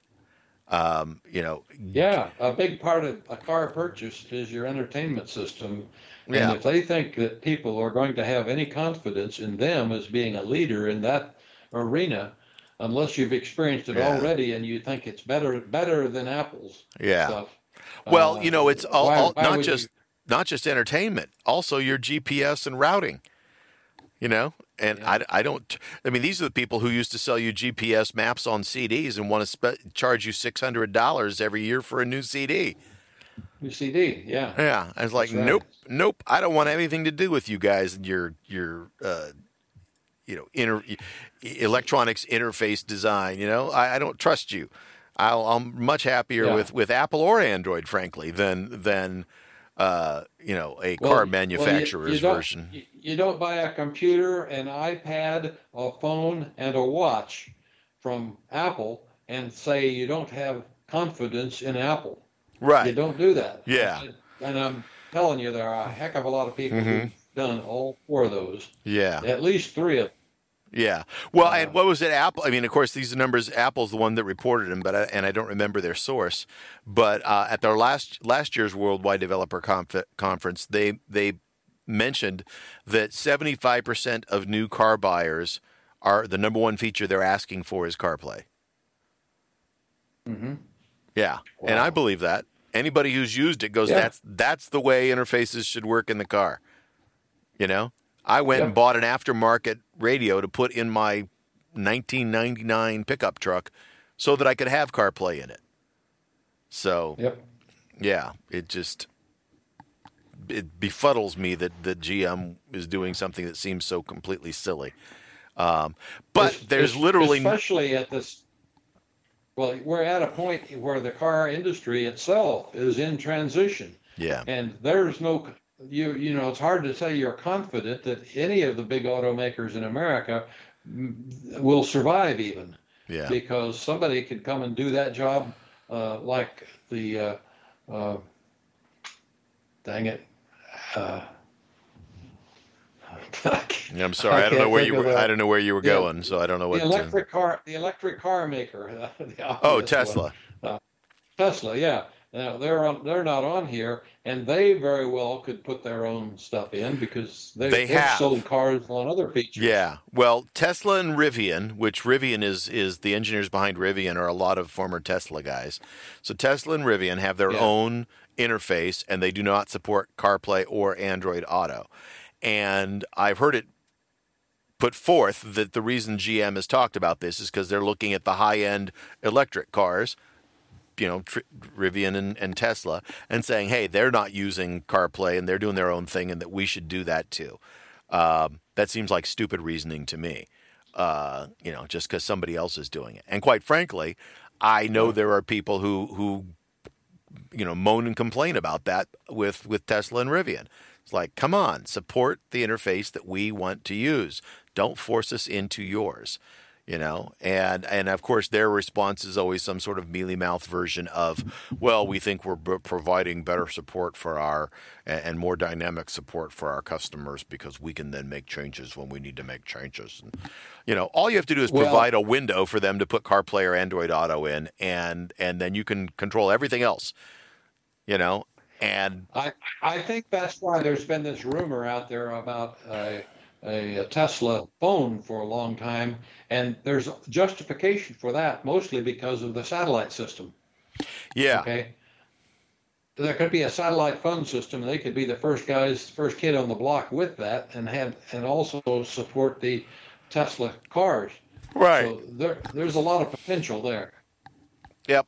Um, you know, Yeah, a big part of a car purchase is your entertainment system. And Yeah. if they think that people are going to have any confidence in them as being a leader in that arena, unless you've experienced it Yeah. already and you think it's better better than Apple's yeah. stuff. Well, uh, you know, it's all, why- all why not just not just entertainment, also your GPS and routing. You know, and Yeah. I, I don't. I mean, these are the people who used to sell you GPS maps on CDs and want to spe- charge you six hundred dollars every year for a new CD. You CD, yeah. Yeah, I was like, right. nope, nope. I don't want anything to do with you guys and your your uh, you know inter- electronics interface design. You know, I, I don't trust you. I'll, I'm much happier Yeah. with, with Apple or Android, frankly, than than uh, you know a Well, car manufacturer's well, you, you version. You, you don't buy a computer, an iPad, a phone, and a watch from Apple and say you don't have confidence in Apple. You Right. don't do that. Yeah. And I'm telling you, there are a heck of a lot of people Mhm. who've done all four of those. Yeah. At least three of them. Yeah. Well, and Uh, what was it? Apple. I mean, of course, these numbers. Apple's the one that reported them, but I, and I don't remember their source. But uh, at their last last year's Worldwide Developer Conf- Conference, they they mentioned that seventy five percent of new car buyers are the number one feature they're asking for is CarPlay. Mm-hmm. Yeah, and I believe that. Anybody who's used it goes, Yeah. "That's that's the way interfaces should work in the car." You know, I went and bought an aftermarket radio to put in my 1999 pickup truck so that I could have CarPlay in it. So Yep. yeah, it just it befuddles me that that GM is doing something that seems so completely silly. Um, but Es- there's es- literally especially at this. Well, we're at a point where the car industry itself is in transition. yeah And there's no, you you know, it's hard to say you're confident that any of the big automakers in America will survive even yeah because somebody could come and do that job uh, like the, uh, uh, dang it. Uh, I'm sorry, I, don't know where you were. I don't know where you were Yeah. going, so I don't know what. the to- electric car, the electric car maker. the oh, obvious one. Tesla. Tesla, yeah. Now they're on, they're not on here, and they very well could put their own stuff in because they, They they've have. sold cars on other features. Yeah. Well, Tesla and Rivian, which Rivian is is the engineers behind Rivian are a lot of former Tesla guys. So Tesla and Rivian have their Yeah. own interface and they do not support CarPlay or Android Auto. And I've heard it put forth that the reason GM has talked about this is because they're looking at the high-end electric cars you know Tr- Rivian and, and Tesla and saying, hey, they're not using CarPlay and they're doing their own thing, and that we should do that too. Um, that seems like stupid reasoning to me. Uh, you know, just because somebody else is doing it. And quite frankly, I know there are people who who you know moan and complain about that with with Tesla and Rivian. It's like, come on, support the interface that we want to use. Don't force us into yours you know? And and of course their response is always some sort of mealy mouth version of well we think we're b- providing better support for our and, and more dynamic support for our customers because we can then make changes when we need to make changes. And you know all you have to do is Well- provide a window for them to put CarPlay or Android Auto in and and then you can control everything else you know and I I think that's why there's been this rumor out there about a, a, Tesla phone for a long time, and there's justification for that, mostly because of the satellite system. yeah Okay. There could be a satellite phone system. They could be the first guys, first kid on the block with that, and have and also support the Tesla cars. right So there, there's a lot of potential there. Yep.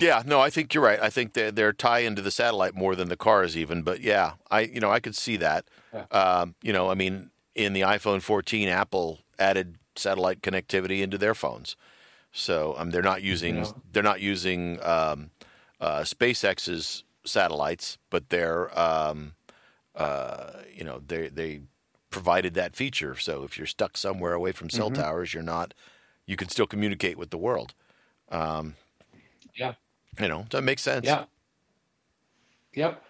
Yeah, no, I think you're right. I think they're, they're tie into the satellite more than the cars even. But yeah, I you know I could see that. Yeah. Um, you know, I mean, in the iPhone 14, Apple added satellite connectivity into their phones, so um, they're not using Yeah. they're not using um, uh, SpaceX's satellites, but they're um, uh, you know they they provided that feature. So if you're stuck somewhere away from cell Mm-hmm. towers, you're not you can still communicate with the world. Um, Yeah. You know, that makes sense. Yeah. Yep.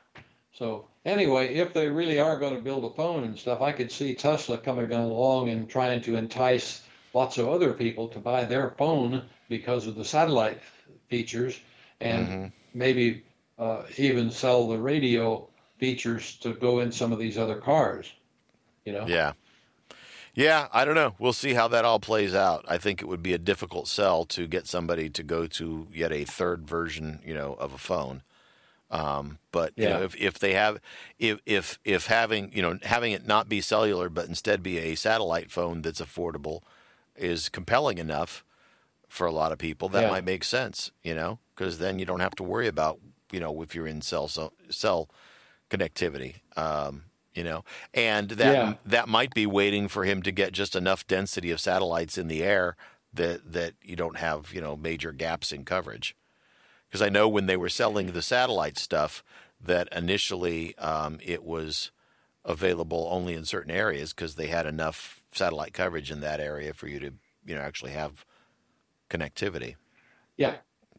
So anyway, if they really are going to build a phone and stuff, I could see Tesla coming along and trying to entice lots of other people to buy their phone because of the satellite features, and Mhm. maybe uh, even sell the radio features to go in some of these other cars. You know. Yeah. Yeah, I don't know. We'll see how that all plays out. I think it would be a difficult sell to get somebody to go to yet a third version, you know, of a phone. Um, but you know, if if they have, if if if having you know having it not be cellular but instead be a satellite phone that's affordable, is compelling enough for a lot of people, that Yeah. might make sense. You know, because then you don't have to worry about you know if you're in cell cell connectivity. Um, you know, and that Yeah. that might be waiting for him to get just enough density of satellites in the air that that you don't have you know major gaps in coverage. Because I know when they were selling the satellite stuff, that initially um, it was available only in certain areas because they had enough satellite coverage in that area for you to you know actually have connectivity. Yeah.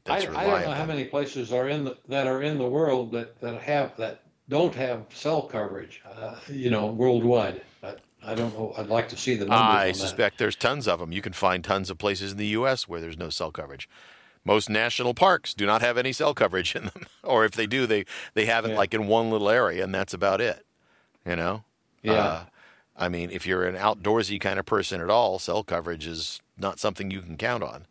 I, I don't know how many places are in the, that are in the world that, that have that don't have cell coverage. Uh, you know, worldwide. I, I don't know. I'd like to see the numbers. I on that. suspect there's tons of them. You can find tons of places in the U.S. where there's no cell coverage. Most national parks do not have any cell coverage in them, or if they do, they they have it Yeah. like in one little area, and that's about it. You know. Yeah. Uh, I mean, if you're an outdoorsy kind of person at all, cell coverage is not something you can count on.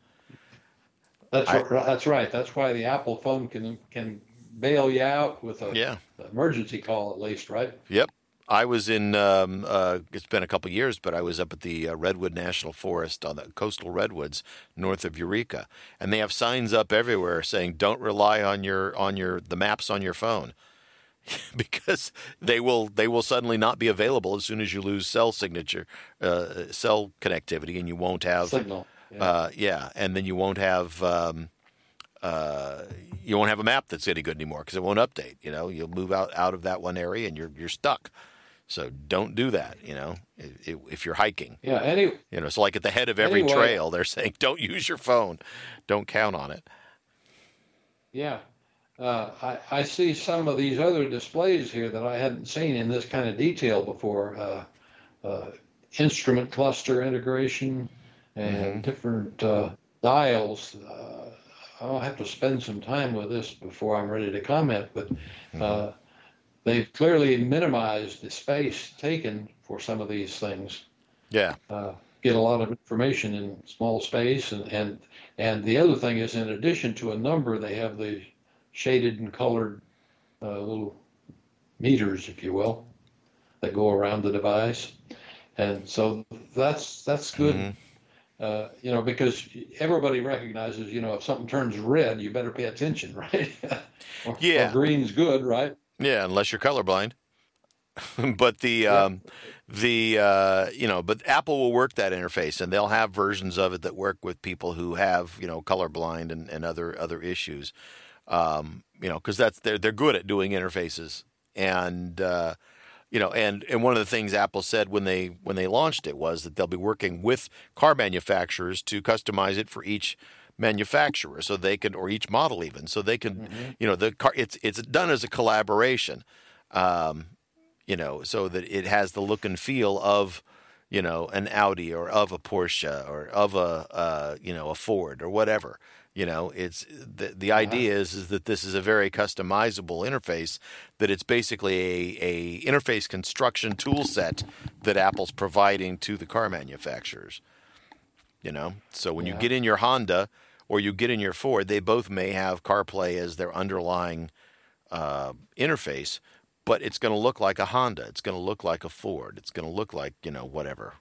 That's I- ri- that's right. That's why the Apple phone can can bail you out with a Yeah. emergency call at least, right? Yep. I was in. Um, uh, it's been a couple years, but I was up at the uh, Redwood National Forest on the coastal redwoods north of Eureka, and they have signs up everywhere saying, "Don't rely on your on your the maps on your phone." because they will they will suddenly not be available as soon as you lose cell signature uh, cell connectivity and you won't have Signal. Yeah. uh, yeah, and then you won't have um, uh, you won't have a map that's any good anymore because it won't update. You know, you'll move out out of that one area and you're you're stuck. So don't do that. You know, if, if you're hiking. yeah. Any You know, so like at the head of every Anyway. trail, they're saying don't use your phone, don't count on it. yeah. Uh, I, I see some of these other displays here that I hadn't seen in this kind of detail before. Uh, uh, instrument cluster integration and Mhm. different uh, dials. I'll have to spend some time with this before I'm ready to comment, but Mm-hmm. uh, they've clearly minimized the space taken for some of these things. Yeah. Uh, get a lot of information in small space, and and and the other thing is, in addition to a number, they have the shaded and colored uh, little meters, if you will, that go around the device, and so that's that's good. Mhm. Uh, you know, because everybody recognizes, you know, if something turns red, you better pay attention, right? or, Yeah. Or green's good, right? Yeah, unless you're colorblind. but the Yeah. um, the uh, you know, but Apple will work that interface, and they'll have versions of it that work with people who have you know colorblind and, and other other issues. Um, you know, because that's they're they're good at doing interfaces, and uh, you know, and and one of the things Apple said when they when they launched it was that they'll be working with car manufacturers to customize it for each manufacturer, so they can or each model even, so they can Mhm. you know the car it's it's done as a collaboration um, you know so that it has the look and feel of you know an audi or of a porsche or of a uh, you know a ford or whatever you know it's the the idea is is that this is a very customizable interface that it's basically a, a interface construction tool set that apple's providing to the car manufacturers you know? So when you get in your honda or you get in your ford they both may have carplay as their underlying uh, interface but it's going to look like a honda it's going to look like a ford it's going to look like you know whatever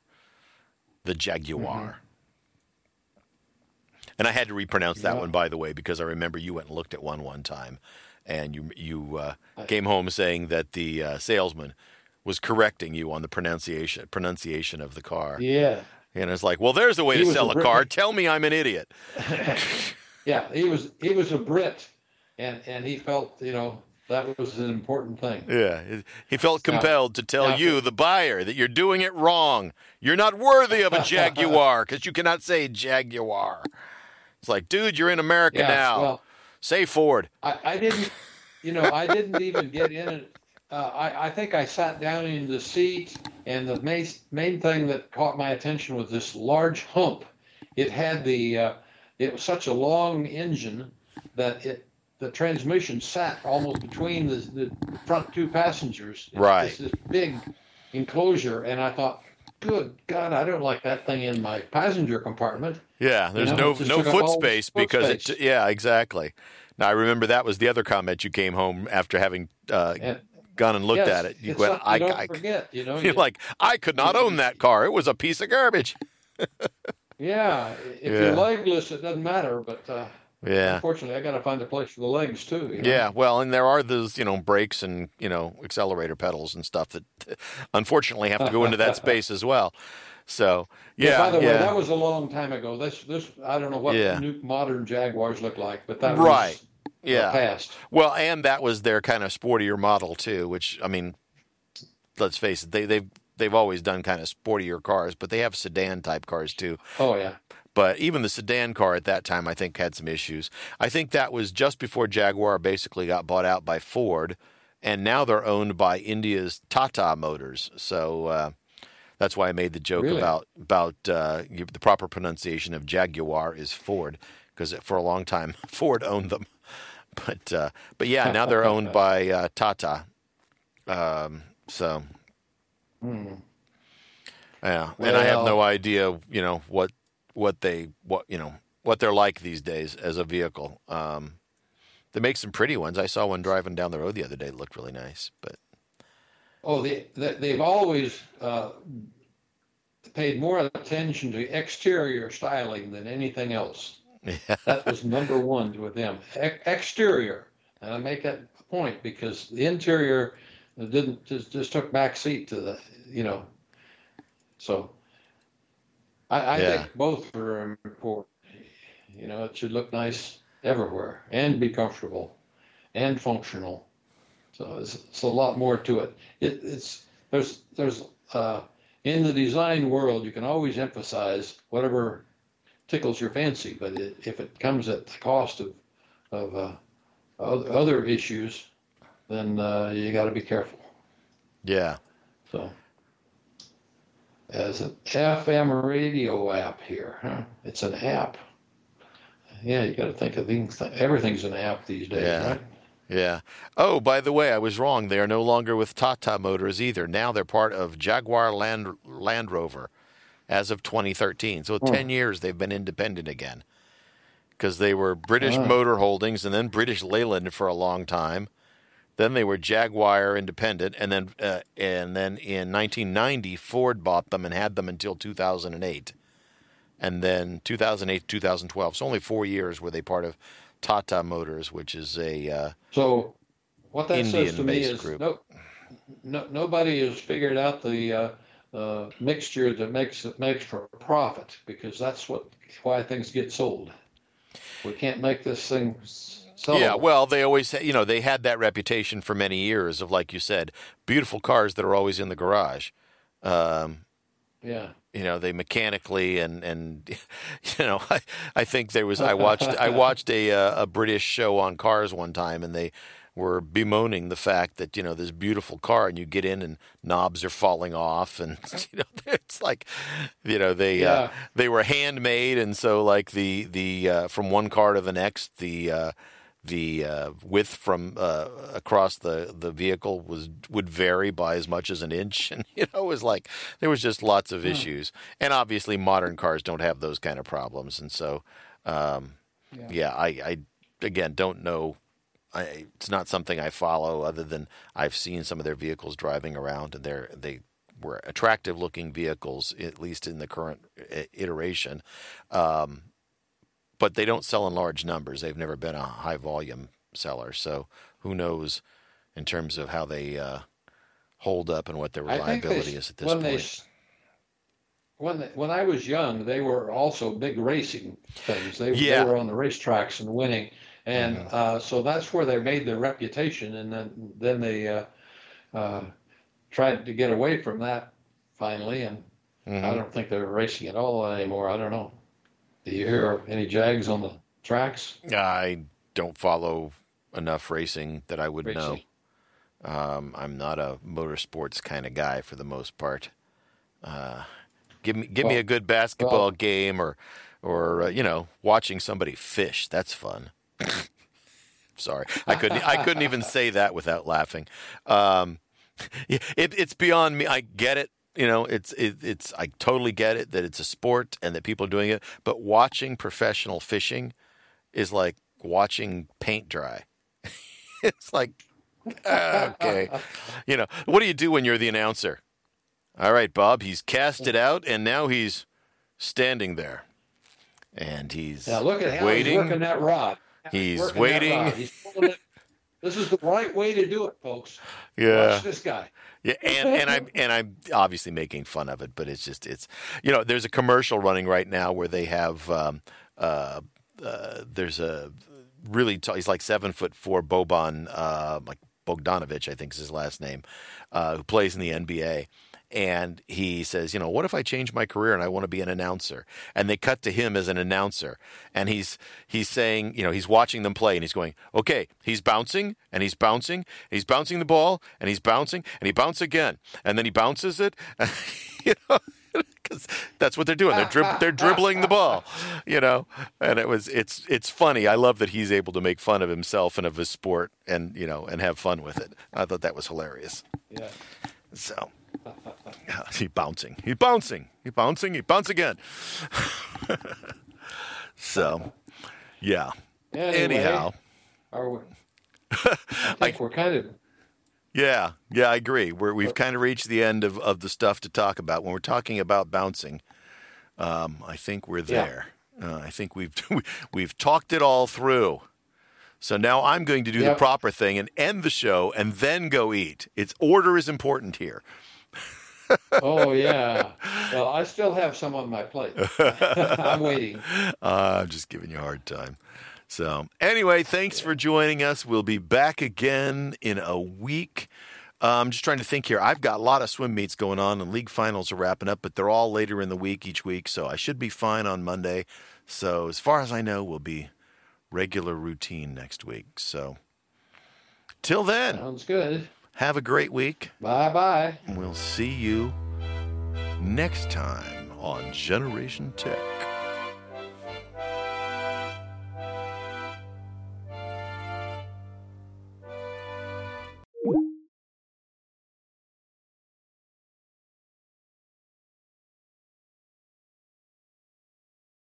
the jaguar and i had to repronounce that Yeah. one by the way because i remember you went and looked at one one time and you you uh, came home saying that the uh, salesman was correcting you on the pronunciation pronunciation of the car Yeah, and it's like well there's a way He to sell a a car tell me i'm an idiot yeah. He was he was a Brit, and and he felt, you know, that was an important thing. Yeah, he- felt compelled to tell now- you, the buyer, that you're doing it wrong. You're not worthy of a Jaguar because you cannot say Jaguar. It's like, dude, you're in America Yeah, now. well, say Ford. I, I didn't, you know, I didn't even get in it. Uh, I, I think I sat down in the seat, and the main, main thing that caught my attention was this large hump. It had the, uh, it was such a long engine that it, the transmission sat almost between the, the front two passengers. It's Right. This big enclosure, and I thought, good God, I don't like that thing in my passenger compartment. Yeah, there's know, no no foot space foot because it. Yeah, exactly. Now I remember that was the other comment you came home after having uh, And gone and looked yes, at it. You went, I, you don't I, forget, you know. you're you- like, I could not own that car. It was a piece of garbage. Yeah, if Yeah. you're legless, it doesn't matter. But uh, Yeah. unfortunately, I got to find a place for the legs too. you know? Yeah, well, and there are those, you know, brakes and you know accelerator pedals and stuff that unfortunately have to go into that space as well. So yeah, By the yeah, way, that was a long time ago. This, this, I don't know what Yeah. new modern Jaguars look like, but that Right. was uh, yeah. past. Well, and that was their kind of sportier model too. Which I mean, let's face it, they they've they've always done kind of sportier cars, but they have sedan type cars too. Oh yeah, But even the sedan car at that time, I think, had some issues. I think that was just before Jaguar basically got bought out by Ford, and now they're owned by India's Tata Motors. So uh, that's why I made the joke Really? about about uh, you- the proper pronunciation of Jaguar is Ford, because for a long time Ford owned them. But uh, but yeah, now they're owned by uh, Tata. Um, so Hmm. yeah, and I have no idea, you know, what what they what you know what they're like these days as a vehicle. Um, they make some pretty ones. I saw one driving down the road the other day. It looked really nice, but Oh, they, they they've always uh, paid more attention to exterior styling than anything else. yeah, That was number one with them. E- exterior, and I make that point because the interior didn't just, just took back seat to the you know. So I, I Yeah. think both are important. You know, it should look nice everywhere and be comfortable and functional. So it's, it's a lot more to it. it it's there's there's uh, in the design world you can always emphasize whatever tickles your fancy, but it, if it comes at the cost of of uh, other issues, then uh, you got to be careful. yeah, So, as an FM radio app here, huh? It's an app. yeah, you got to think of things. Everything's an app these days, Yeah. right? Yeah. Oh, by the way, I was wrong. They are no longer with Tata Motors either. Now they're part of Jaguar Land Land Rover as of 2013. So 10 years they've been independent again. Because they were British Ah. Motor Holdings and then British Leyland for a long time. Then they were Jaguar independent, and then uh, and then in 1990 Ford bought them and had them until 2008, and then 2008 2012. So only four years were they part of Tata Motors, which is a uh, So what that says to me is group. no, no, nobody has figured out the uh, uh, mixture that makes it makes for profit because that's what why things get sold. We can't make this thing s- sellable. Yeah, well, they always, you know, they had that reputation for many years of, like you said, beautiful cars that are always in the garage. Um, yeah. you know, they mechanically and and you know, I, I think there was I watched I watched a uh, a British show on cars one time, and they were bemoaning the fact that you know this beautiful car and you get in and knobs are falling off and you know it's like you know they uh, they were handmade and so like the the uh, from one car to the next the uh, the uh, width from uh, across the, the vehicle was would vary by as much as an inch, and you know it was like there was just lots of issues. And obviously, modern cars don't have those kind of problems, and so um, Yeah. yeah, I, I again don't know. I, it's not something I follow, other than I've seen some of their vehicles driving around, and they're they were attractive looking vehicles, at least in the current iteration. Um, but they don't sell in large numbers. They've never been a high volume seller, so who knows in terms of how they uh, hold up and what their I think they, reliability is at this when point. s- when they, when I was young, they were also big racing things. They, Yeah. they were on the racetracks and winning, and Mhm. uh, so that's where they made their reputation. And then then they uh, uh, tried to get away from that finally, and I Mhm. don't think they're racing at all anymore. I don't know. Do you hear any Jags on the tracks? I don't follow enough racing that I would know. Um, I'm not a motorsports kind of guy for the most part. Uh, give me give me a good basketball well- game or or uh, you know watching somebody fish. That's fun. Sorry, I couldn't I couldn't even say that without laughing. Um, it, it's beyond me. I get it. You know, it's it, it's I totally get it that it's a sport and that people are doing it. But watching professional fishing is like watching paint dry. it's like okay, you know, what do you do when you're the announcer? All right, Bob, he's cast it out and now he's standing there, and he's Now look at how waiting. he's working that rod. He's that waiting. He's pulling it. This is the right way to do it, folks. Yeah. Watch this guy. Yeah, and, and I'm and I'm obviously making fun of it, but it's just it's you know there's a commercial running right now where they have um, uh, uh, there's a really tall he's like seven foot four Boban uh, like Bogdanovich I think is his last name uh, who plays in the NBA. And he says, you know, what if I change my career and I want to be an announcer? And they cut to him as an announcer, and he's he's saying, you know, he's watching them play, and he's going, okay, he's bouncing and he's bouncing, and he's bouncing the ball, and he's bouncing, and he bounces again, and then he bounces it, you know, because that's what they're doing. They're drib- they're dribbling the ball, you know. And it was it's it's funny. I love that he's able to make fun of himself and of his sport, and you know, and have fun with it. I thought that was hilarious. Yeah. So he's bouncing. He's bouncing. He's bouncing. He bounce again. so, yeah. Anyway, Anyhow, are we, I think we're kind of yeah, yeah, I agree. We're, we've kind of reached the end of, of the stuff to talk about. When we're talking about bouncing, um, I think we're Yeah. there. Uh, I think we've we've talked it all through. So now I'm going to do the proper thing and end the show and then go eat. Its order is important here. Oh yeah. Well, I still have some on my plate. I'm waiting. Uh, I'm just giving you a hard time. So, anyway, thanks for joining us. We'll be back again in a week. Uh, I'm just trying to think here. I've got a lot of swim meets going on, and league finals are wrapping up, but they're all later in the week each week, so I should be fine on Monday. So, as far as I know, we'll be regular routine next week. So, till then, Sounds good. Have a great week. Bye bye. We'll see you next time on Generation Tech.